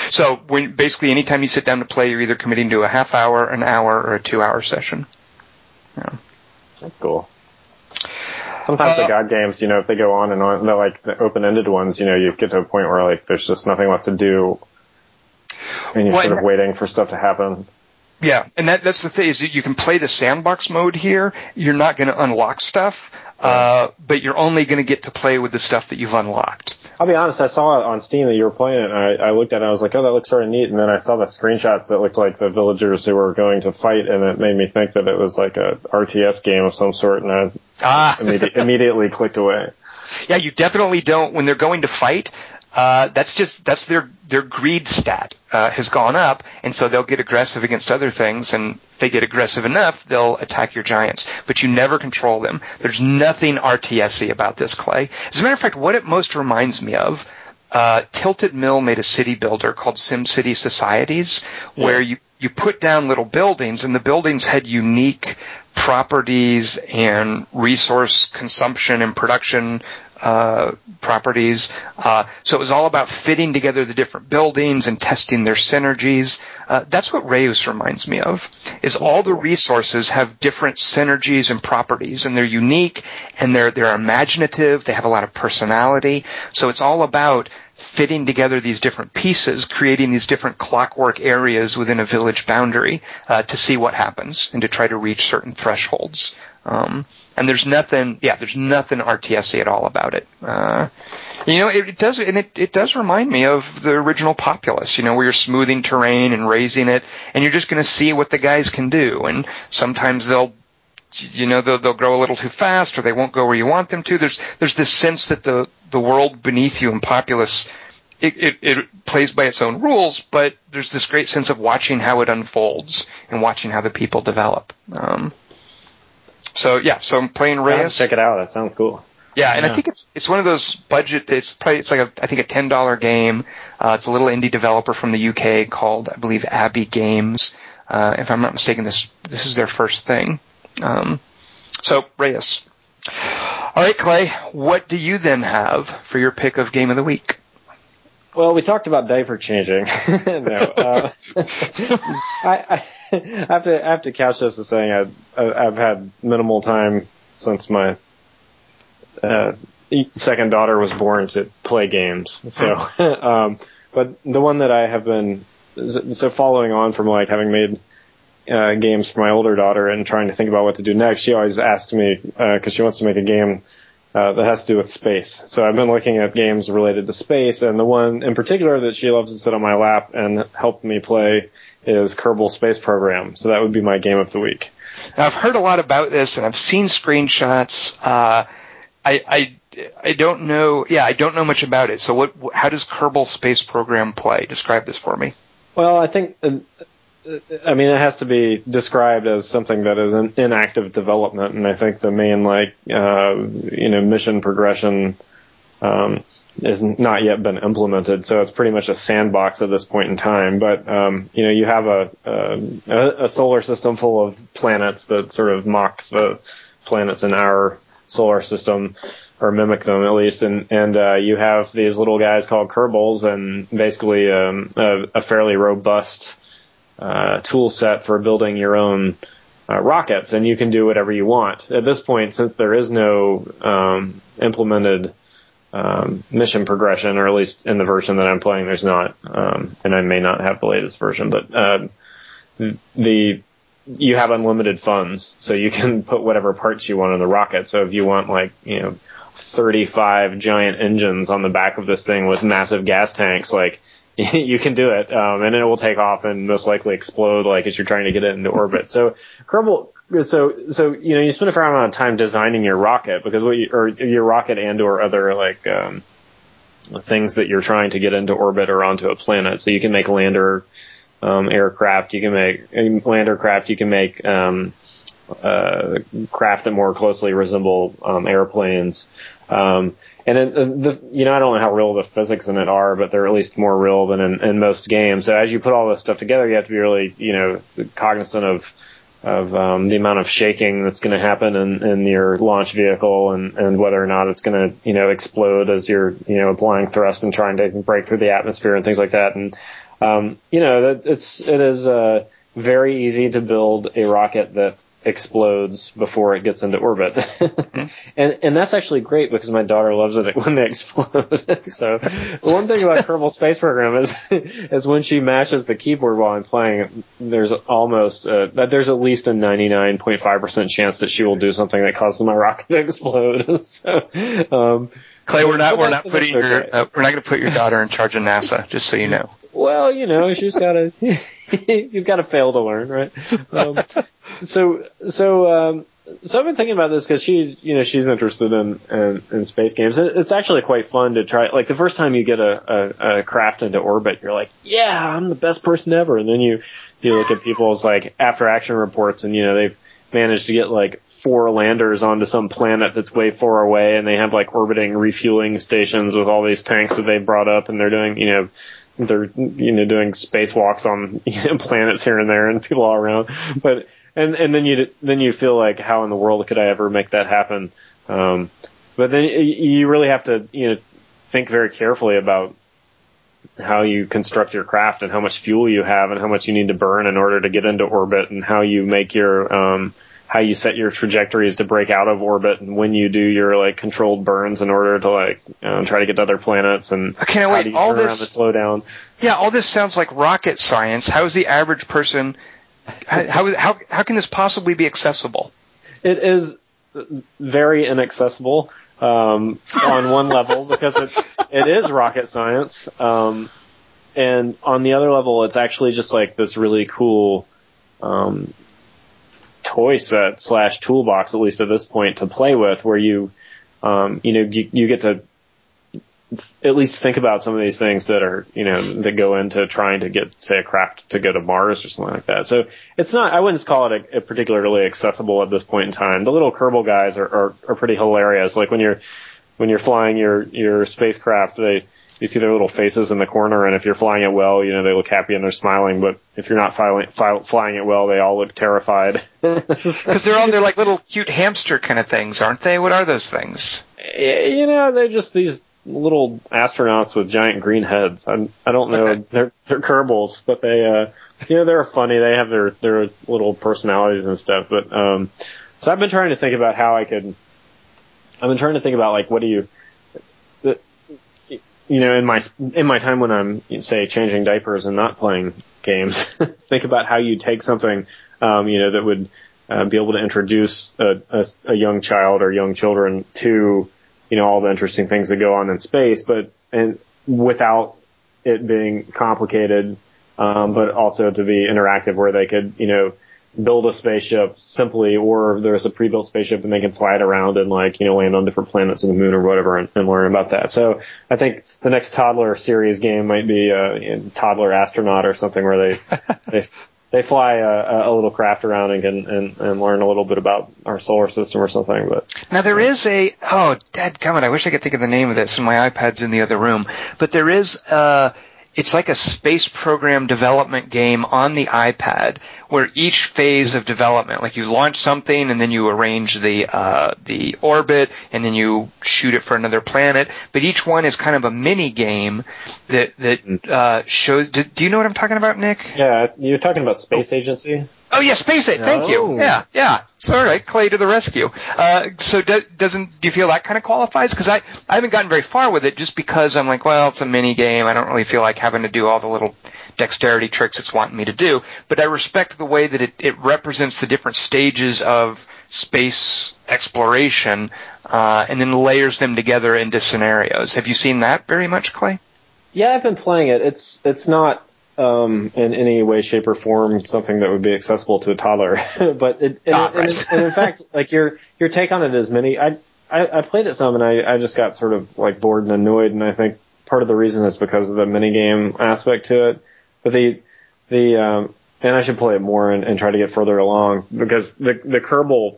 so when basically anytime you sit down to play, you're either committing to a half hour, an hour, or a two hour session. Yeah. That's cool. Sometimes uh, the god games, you know, if they go on and on, they're like the open-ended ones, you know, you get to a point where like there's just nothing left to do and you're well, sort of waiting for stuff to happen. Yeah, and that that's the thing is that you can play the sandbox mode here. You're not going to unlock stuff, uh, but you're only going to get to play with the stuff that you've unlocked. I'll be honest, I saw it on Steam that you were playing it, and I, I looked at it and I was like, oh, that looks sort of neat. And then I saw the screenshots that looked like the villagers who were going to fight, and it made me think that it was like a RTS game of some sort, and I ah. immediately clicked away. Yeah, you definitely don't, when they're going to fight, uh, that's just that's their their greed stat uh, has gone up, and so they'll get aggressive against other things, and if they get aggressive enough, they'll attack your giants. But you never control them. There's nothing RTSy about this clay. As a matter of fact, what it most reminds me of. Uh, Tilted Mill made a city builder called SimCity Societies, yeah. where you you put down little buildings, and the buildings had unique properties and resource consumption and production uh, properties. Uh, so it was all about fitting together the different buildings and testing their synergies. Uh, that's what Reus reminds me of. Is all the resources have different synergies and properties, and they're unique and they're they're imaginative. They have a lot of personality. So it's all about fitting together these different pieces, creating these different clockwork areas within a village boundary uh, to see what happens and to try to reach certain thresholds. Um, and there's nothing, yeah, there's nothing RTSy at all about it. Uh, you know, it, it, does, and it, it does remind me of the original Populous, you know, where you're smoothing terrain and raising it, and you're just gonna see what the guys can do, and sometimes they'll, you know, they'll, they'll grow a little too fast, or they won't go where you want them to. There's, there's this sense that the, the world beneath you in Populous, it, it, it plays by its own rules, but there's this great sense of watching how it unfolds and watching how the people develop. Um, so yeah, so I'm playing Reus. check it out. That sounds cool. Yeah, and yeah. I think it's it's one of those budget. It's probably it's like a I think a ten dollar game. Uh, it's a little indie developer from the UK called I believe Abbey Games. Uh, if I'm not mistaken, this this is their first thing. Um, so Reus. All right, Clay. What do you then have for your pick of game of the week? Well, we talked about diaper changing. no, uh, I, I I have to I have to couch this as saying I've I've had minimal time since my uh, second daughter was born to play games. So, um, but the one that I have been so following on from like having made uh, games for my older daughter and trying to think about what to do next, she always asks me because uh, she wants to make a game uh, that has to do with space. So I've been looking at games related to space, and the one in particular that she loves to sit on my lap and help me play is Kerbal Space Program. So that would be my game of the week. Now, I've heard a lot about this, and I've seen screenshots. Uh, I, I I don't know. Yeah, I don't know much about it. So, what? How does Kerbal Space Program play? Describe this for me. Well, I think. Uh, I mean, it has to be described as something that is in, in active development, and I think the main like uh, you know mission progression um, is not yet been implemented, so it's pretty much a sandbox at this point in time. But um, you know, you have a, a, a solar system full of planets that sort of mock the planets in our solar system or mimic them at least, and and uh, you have these little guys called Kerbals, and basically um, a, a fairly robust uh, tool set for building your own uh, rockets, and you can do whatever you want. At this point, since there is no um, implemented um, mission progression, or at least in the version that I'm playing, there's not. Um, and I may not have the latest version, but uh, the you have unlimited funds, so you can put whatever parts you want on the rocket. So if you want like you know 35 giant engines on the back of this thing with massive gas tanks, like you can do it, um, and it will take off and most likely explode like as you're trying to get it into orbit. So Kerbal so so you know you spend a fair amount of time designing your rocket because what you, or your rocket and or other like um, things that you're trying to get into orbit or onto a planet. So you can make lander um, aircraft, you can make lander craft, you can make um, uh, craft that more closely resemble um, airplanes. Um, and it, uh, the, you know, I don't know how real the physics in it are, but they're at least more real than in, in most games. So as you put all this stuff together, you have to be really, you know, cognizant of of um, the amount of shaking that's going to happen in, in your launch vehicle and, and whether or not it's going to you know explode as you're you know applying thrust and trying to break through the atmosphere and things like that. And um, you know it's it is uh, very easy to build a rocket that explodes before it gets into orbit. mm-hmm. and and that's actually great because my daughter loves it when they explode. so the one thing about Kerbal Space Program is is when she mashes the keyboard while I'm playing, there's almost uh, there's at least a 99.5% chance that she will do something that causes my rocket to explode. so um Clay, we're not we're not putting your uh, we're not going to put your daughter in charge of NASA, just so you know. Well, you know, she's got to you've got to fail to learn, right? Um, so so um, so I've been thinking about this because she, you know, she's interested in, in, in space games. It's actually quite fun to try. Like the first time you get a, a, a craft into orbit, you're like, yeah, I'm the best person ever. And then you, you look at people's like after action reports and, you know, they've managed to get like four landers onto some planet that's way far away and they have like orbiting refueling stations with all these tanks that they brought up and they're doing, you know, they're, you know, doing spacewalks on you know, planets here and there and people all around. But, and and then you then you feel like how in the world could I ever make that happen? Um, but then you really have to you know think very carefully about how you construct your craft and how much fuel you have and how much you need to burn in order to get into orbit and how you make your um, how you set your trajectories to break out of orbit and when you do your like controlled burns in order to like you know, try to get to other planets and okay, now wait, all this, slow down. Yeah, all this sounds like rocket science. How is the average person how, how, how can this possibly be accessible? It is very inaccessible um, on one level because it, it is rocket science, um, and on the other level, it's actually just like this really cool um, toy set slash toolbox, at least at this point, to play with, where you um, you know you, you get to at least think about some of these things that are, you know, that go into trying to get, say, a craft to go to Mars or something like that. So it's not, I wouldn't call it a, a particularly accessible at this point in time. The little Kerbal guys are, are, are pretty hilarious. Like when you're, when you're flying your, your spacecraft, they, you see their little faces in the corner, and if you're flying it well, you know, they look happy and they're smiling, but if you're not flying, flying it well, they all look terrified. Because they're all, they're like little cute hamster kind of things, aren't they? What are those things? You know, they're just these little astronauts with giant green heads. I, I don't know. they're they're Kerbals, but they uh you know they're funny. They have their their little personalities and stuff. But um, so I've been trying to think about how I could. I've been trying to think about like what do you, you know, in my in my time when I'm say changing diapers and not playing games, think about how you take something, um, you know, that would uh, be able to introduce a, a, a young child or young children to you know, all the interesting things that go on in space, but, and without it being complicated, um, but also to be interactive where they could, you know, build a spaceship simply, or there's a pre-built spaceship and they can fly it around and like, you know, land on different planets of the moon or whatever and, and learn about that. So I think the next toddler series game might be a, a toddler astronaut or something where they, they they fly a, a little craft around and can and, and learn a little bit about our solar system or something. But now there is a oh, dead gummit! I wish I could think of the name of this, and my iPad's in the other room. But there is uh it's like a space program development game on the iPad where each phase of development, like you launch something and then you arrange the uh, the orbit and then you shoot it for another planet, but each one is kind of a mini game that that mm. uh, shows. Do, do you know what I'm talking about, Nick? Yeah, you're talking about Space Agency. Oh yeah, Space Aid. Thank you. Oh. Yeah, yeah. So all right, Clay to the rescue. Uh, so do, doesn't do you feel that kind of qualifies? Because I I haven't gotten very far with it just because I'm like, well, it's a mini game. I don't really feel like having to do all the little dexterity tricks it's wanting me to do. But I respect the way that it, it represents the different stages of space exploration, uh, and then layers them together into scenarios. Have you seen that very much, Clay? Yeah, I've been playing it. It's it's not um, in any way, shape, or form something that would be accessible to a toddler. but it, and, and, and, and, in fact, like your your take on it is many. I, I I played it some and I I just got sort of like bored and annoyed, and I think part of the reason is because of the mini game aspect to it. But the the um, and I should play it more and, and try to get further along because the the Kerbal.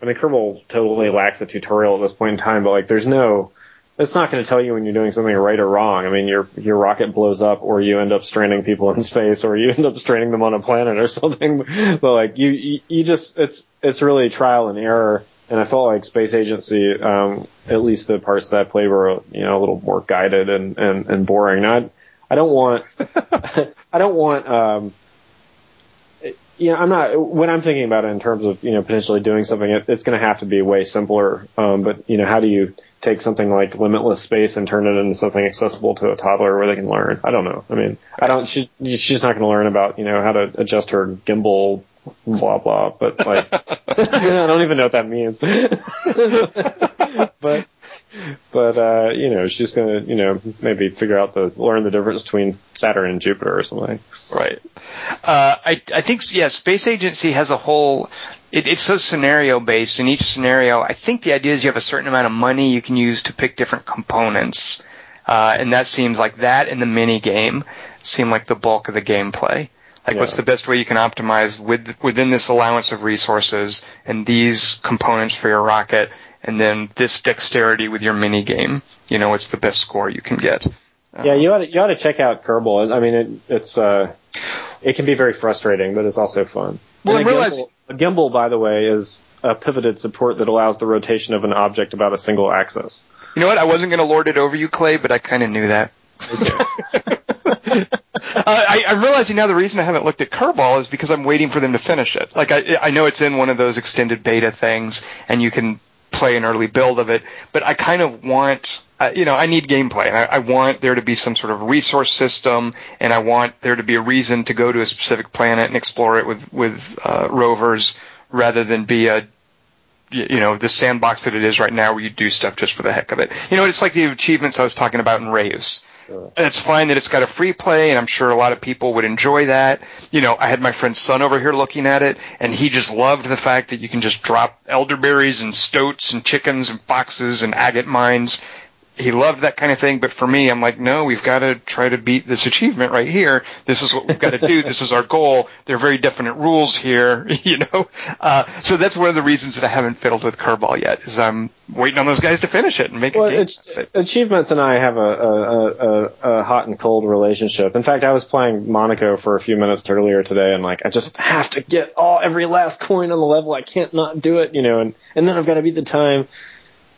I mean, Kerbal totally lacks a tutorial at this point in time, but like, there's no, it's not going to tell you when you're doing something right or wrong. I mean, your your rocket blows up, or you end up stranding people in space, or you end up stranding them on a planet or something. but like you, you, just it's it's really trial and error. And I felt like Space Agency, um, at least the parts that I played were you know a little more guided and and, and boring. Now, I don't want I don't want um, you know, I'm not when I'm thinking about it in terms of you know potentially doing something. It, it's going to have to be way simpler. Um, but you know, how do you take something like limitless space and turn it into something accessible to a toddler where they can learn? I don't know. I mean, I don't. She, she's not going to learn about you know how to adjust her gimbal, blah blah. But like, I don't even know what that means. but but uh, you know, she's gonna, you know, maybe figure out the learn the difference between Saturn and Jupiter or something. Right. Uh, I I think yeah, Space Agency has a whole. It, it's so scenario based. In each scenario, I think the idea is you have a certain amount of money you can use to pick different components, uh, and that seems like that in the mini game seem like the bulk of the gameplay. Like, yeah. what's the best way you can optimize with within this allowance of resources and these components for your rocket, and then this dexterity with your mini game? You know, it's the best score you can get? Yeah, you ought to, you ought to check out Kerbal. I mean, it, it's uh, it can be very frustrating, but it's also fun. Well, and realize gimbal, a gimbal, by the way, is a pivoted support that allows the rotation of an object about a single axis. You know what? I wasn't going to lord it over you, Clay, but I kind of knew that. uh, I, I'm realizing now the reason I haven't looked at Kerbal is because I'm waiting for them to finish it. Like I, I know it's in one of those extended beta things, and you can play an early build of it, but I kind of want, uh, you know, I need gameplay, and I, I want there to be some sort of resource system, and I want there to be a reason to go to a specific planet and explore it with with uh, rovers, rather than be a you know, the sandbox that it is right now where you do stuff just for the heck of it. You know, it's like the achievements I was talking about in Reus. Sure. It's fine that it's got a free play, and I'm sure a lot of people would enjoy that. You know, I had my friend's son over here looking at it, and he just loved the fact that you can just drop elderberries and stoats and chickens and foxes and agate mines he loved that kind of thing, but for me, I'm like, no, we've got to try to beat this achievement right here. This is what we've got to do. this is our goal. There are very definite rules here, you know. Uh, so that's one of the reasons that I haven't fiddled with Kerbal yet, is I'm waiting on those guys to finish it and make well, a game. achievements and I have a, a, a, a, hot and cold relationship. In fact, I was playing Monaco for a few minutes earlier today, and like, I just have to get all every last coin on the level. I can't not do it, you know, and and then I've got to beat the time.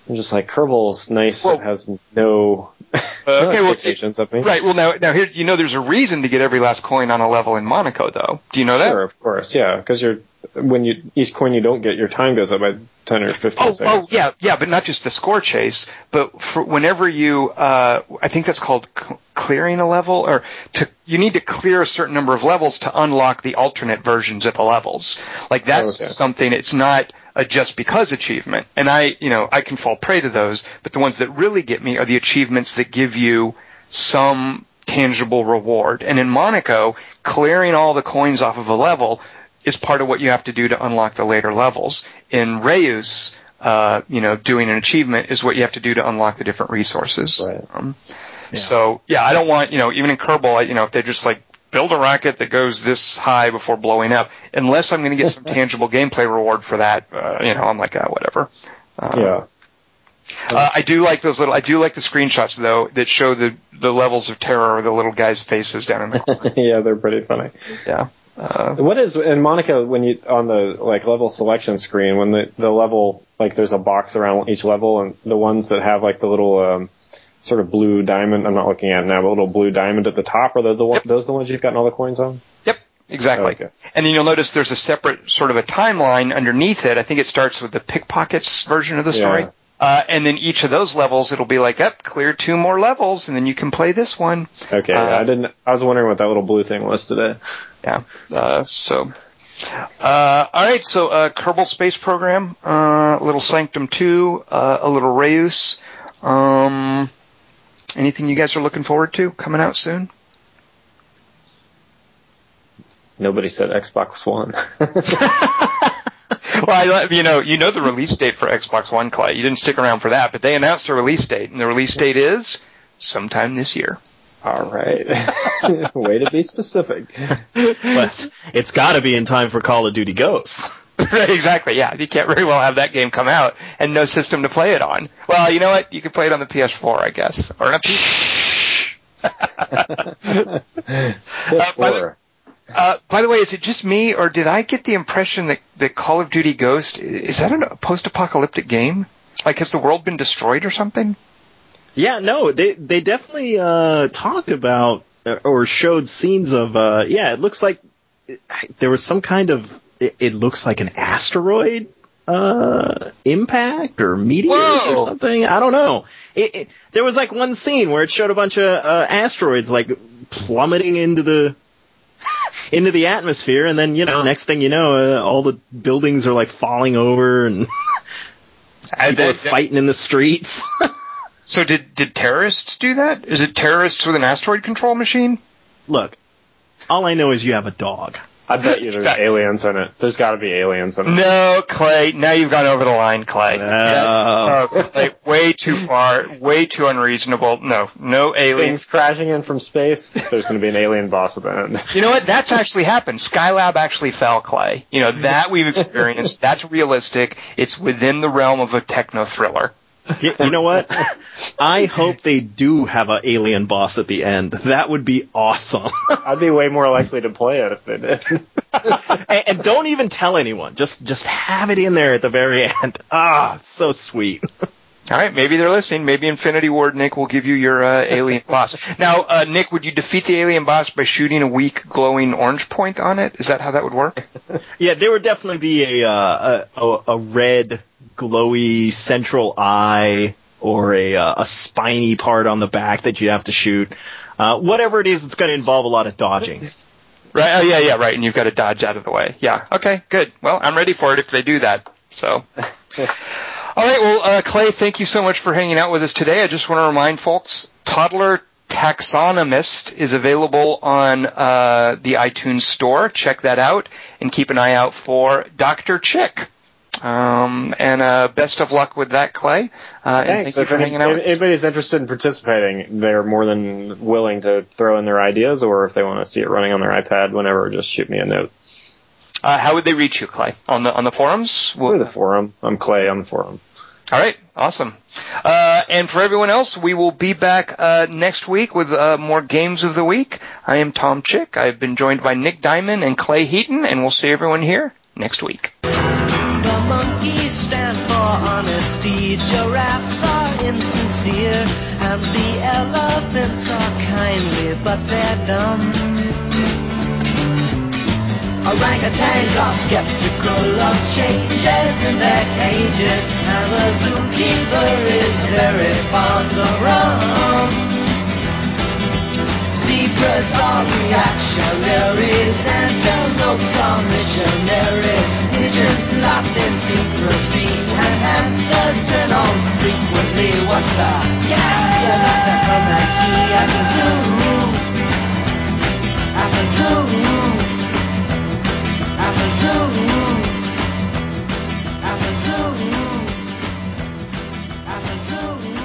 I'm just like Kerbal's nice. Well, it has no. Uh, okay, well, expectations of me. Right. Well, now, now here, you know, there's a reason to get every last coin on a level in Monaco, though. Do you know that? Sure, of course, yeah. Because you're when you each coin you don't get, your time goes up by ten or fifteen. Oh, seconds. oh, yeah, yeah, but not just the score chase, but for whenever you, uh, I think that's called c- clearing a level, or to you need to clear a certain number of levels to unlock the alternate versions of the levels. Like that's oh, okay. something. It's not a just because achievement. And I, you know, I can fall prey to those, but the ones that really get me are the achievements that give you some tangible reward. And in Monaco, clearing all the coins off of a level is part of what you have to do to unlock the later levels. In Reus, uh, you know, doing an achievement is what you have to do to unlock the different resources. Right. Um, yeah. So yeah, I don't want you know even in Kerbal, you know, if they just like build a rocket that goes this high before blowing up, unless I'm going to get some tangible gameplay reward for that. Uh, you know, I'm like, ah, whatever. Uh, yeah. Uh, I do like those little. I do like the screenshots though that show the the levels of terror of the little guys' faces down in the corner. yeah, they're pretty funny. Yeah. Uh, what is in Monica when you on the like level selection screen when the the level like there's a box around each level and the ones that have like the little um, sort of blue diamond. I'm not looking at it now, but a little blue diamond at the top. Are those the, yep. those the ones you've gotten all the coins on? Yep. Exactly. Oh, okay. And then you'll notice there's a separate sort of a timeline underneath it. I think it starts with the pickpockets version of the story. Yeah. Uh, and then each of those levels, it'll be like, up, clear two more levels, and then you can play this one. Okay, uh, I didn't. I was wondering what that little blue thing was today. Yeah. Uh, so, uh, all right. So, uh, Kerbal Space Program, uh, a little Sanctum Two, uh, a little Reus. Um, Anything you guys are looking forward to coming out soon? Nobody said Xbox One. well, I, you know, you know the release date for Xbox One, Clay. You didn't stick around for that, but they announced a release date, and the release date is sometime this year. All right. Way to be specific. but it's got to be in time for Call of Duty Ghosts. Right, exactly. Yeah, you can't very well have that game come out and no system to play it on. Well, you know what? You can play it on the PS4, I guess, or on a PC. uh, by, the, uh, by the way, is it just me, or did I get the impression that, that Call of Duty Ghost is that a post-apocalyptic game? Like, has the world been destroyed or something? Yeah, no, they they definitely uh, talked about or showed scenes of. Uh, yeah, it looks like there was some kind of. It, it looks like an asteroid uh, impact or meteors Whoa. or something. I don't know. It, it, there was like one scene where it showed a bunch of uh, asteroids like plummeting into the into the atmosphere, and then you know, next thing you know, uh, all the buildings are like falling over and people are fighting in the streets. So did did terrorists do that? Is it terrorists with an asteroid control machine? Look, all I know is you have a dog. I bet you there's exactly. aliens in it. There's got to be aliens in it. No, Clay. Now you've gone over the line, Clay. No. Yeah. Uh, oh, Clay, way too far. Way too unreasonable. No, no aliens. Things crashing in from space. There's going to be an alien boss at the end. You know what? That's actually happened. Skylab actually fell, Clay. You know that we've experienced. That's realistic. It's within the realm of a techno thriller you, you know what? I hope they do have an alien boss at the end. That would be awesome. I'd be way more likely to play it if they did. and, and, don't even tell anyone. Just just have it in there at the very end. Ah, so sweet. All right, maybe they're listening. Maybe Infinity Ward Nick will give you your uh, alien boss. Now, uh, Nick, would you defeat the alien boss by shooting a weak glowing orange point on it? Is that how that would work? Yeah, there would definitely be a uh, a, a red glowy central eye or a, uh, a spiny part on the back that you have to shoot. Uh, whatever it is, it's going to involve a lot of dodging. Right. Oh, yeah, yeah, right. And you've got to dodge out of the way. Yeah. Okay. Good. Well, I'm ready for it if they do that. So. All right. Well, uh, Clay, thank you so much for hanging out with us today. I just want to remind folks, Toddler Taxonomist is available on uh, the iTunes store. Check that out and keep an eye out for Dr. Chick. Um, and uh, best of luck with that, Clay. Uh, Thanks. Thank if any, anybody's interested in participating, they're more than willing to throw in their ideas, or if they want to see it running on their iPad, whenever, just shoot me a note. Uh, how would they reach you, Clay? On the on the forums? We'll, the forum. I'm Clay on the forum. All right, awesome. Uh, and for everyone else, we will be back uh, next week with uh, more games of the week. I am Tom Chick. I've been joined by Nick Diamond and Clay Heaton, and we'll see everyone here next week monkeys stand for honesty, giraffes are insincere, and the elephants are kindly, but they're dumb. Orangutans are skeptical of changes in their cages, and the zookeeper is very fond of rum. Keepers are reactionaries and downloads are missionaries. Agents plot in secrecy and hamsters turn on frequently. What the gas? You're about to come and see at the zoo. At the zoo. At the zoo. At the zoo. At the zoo.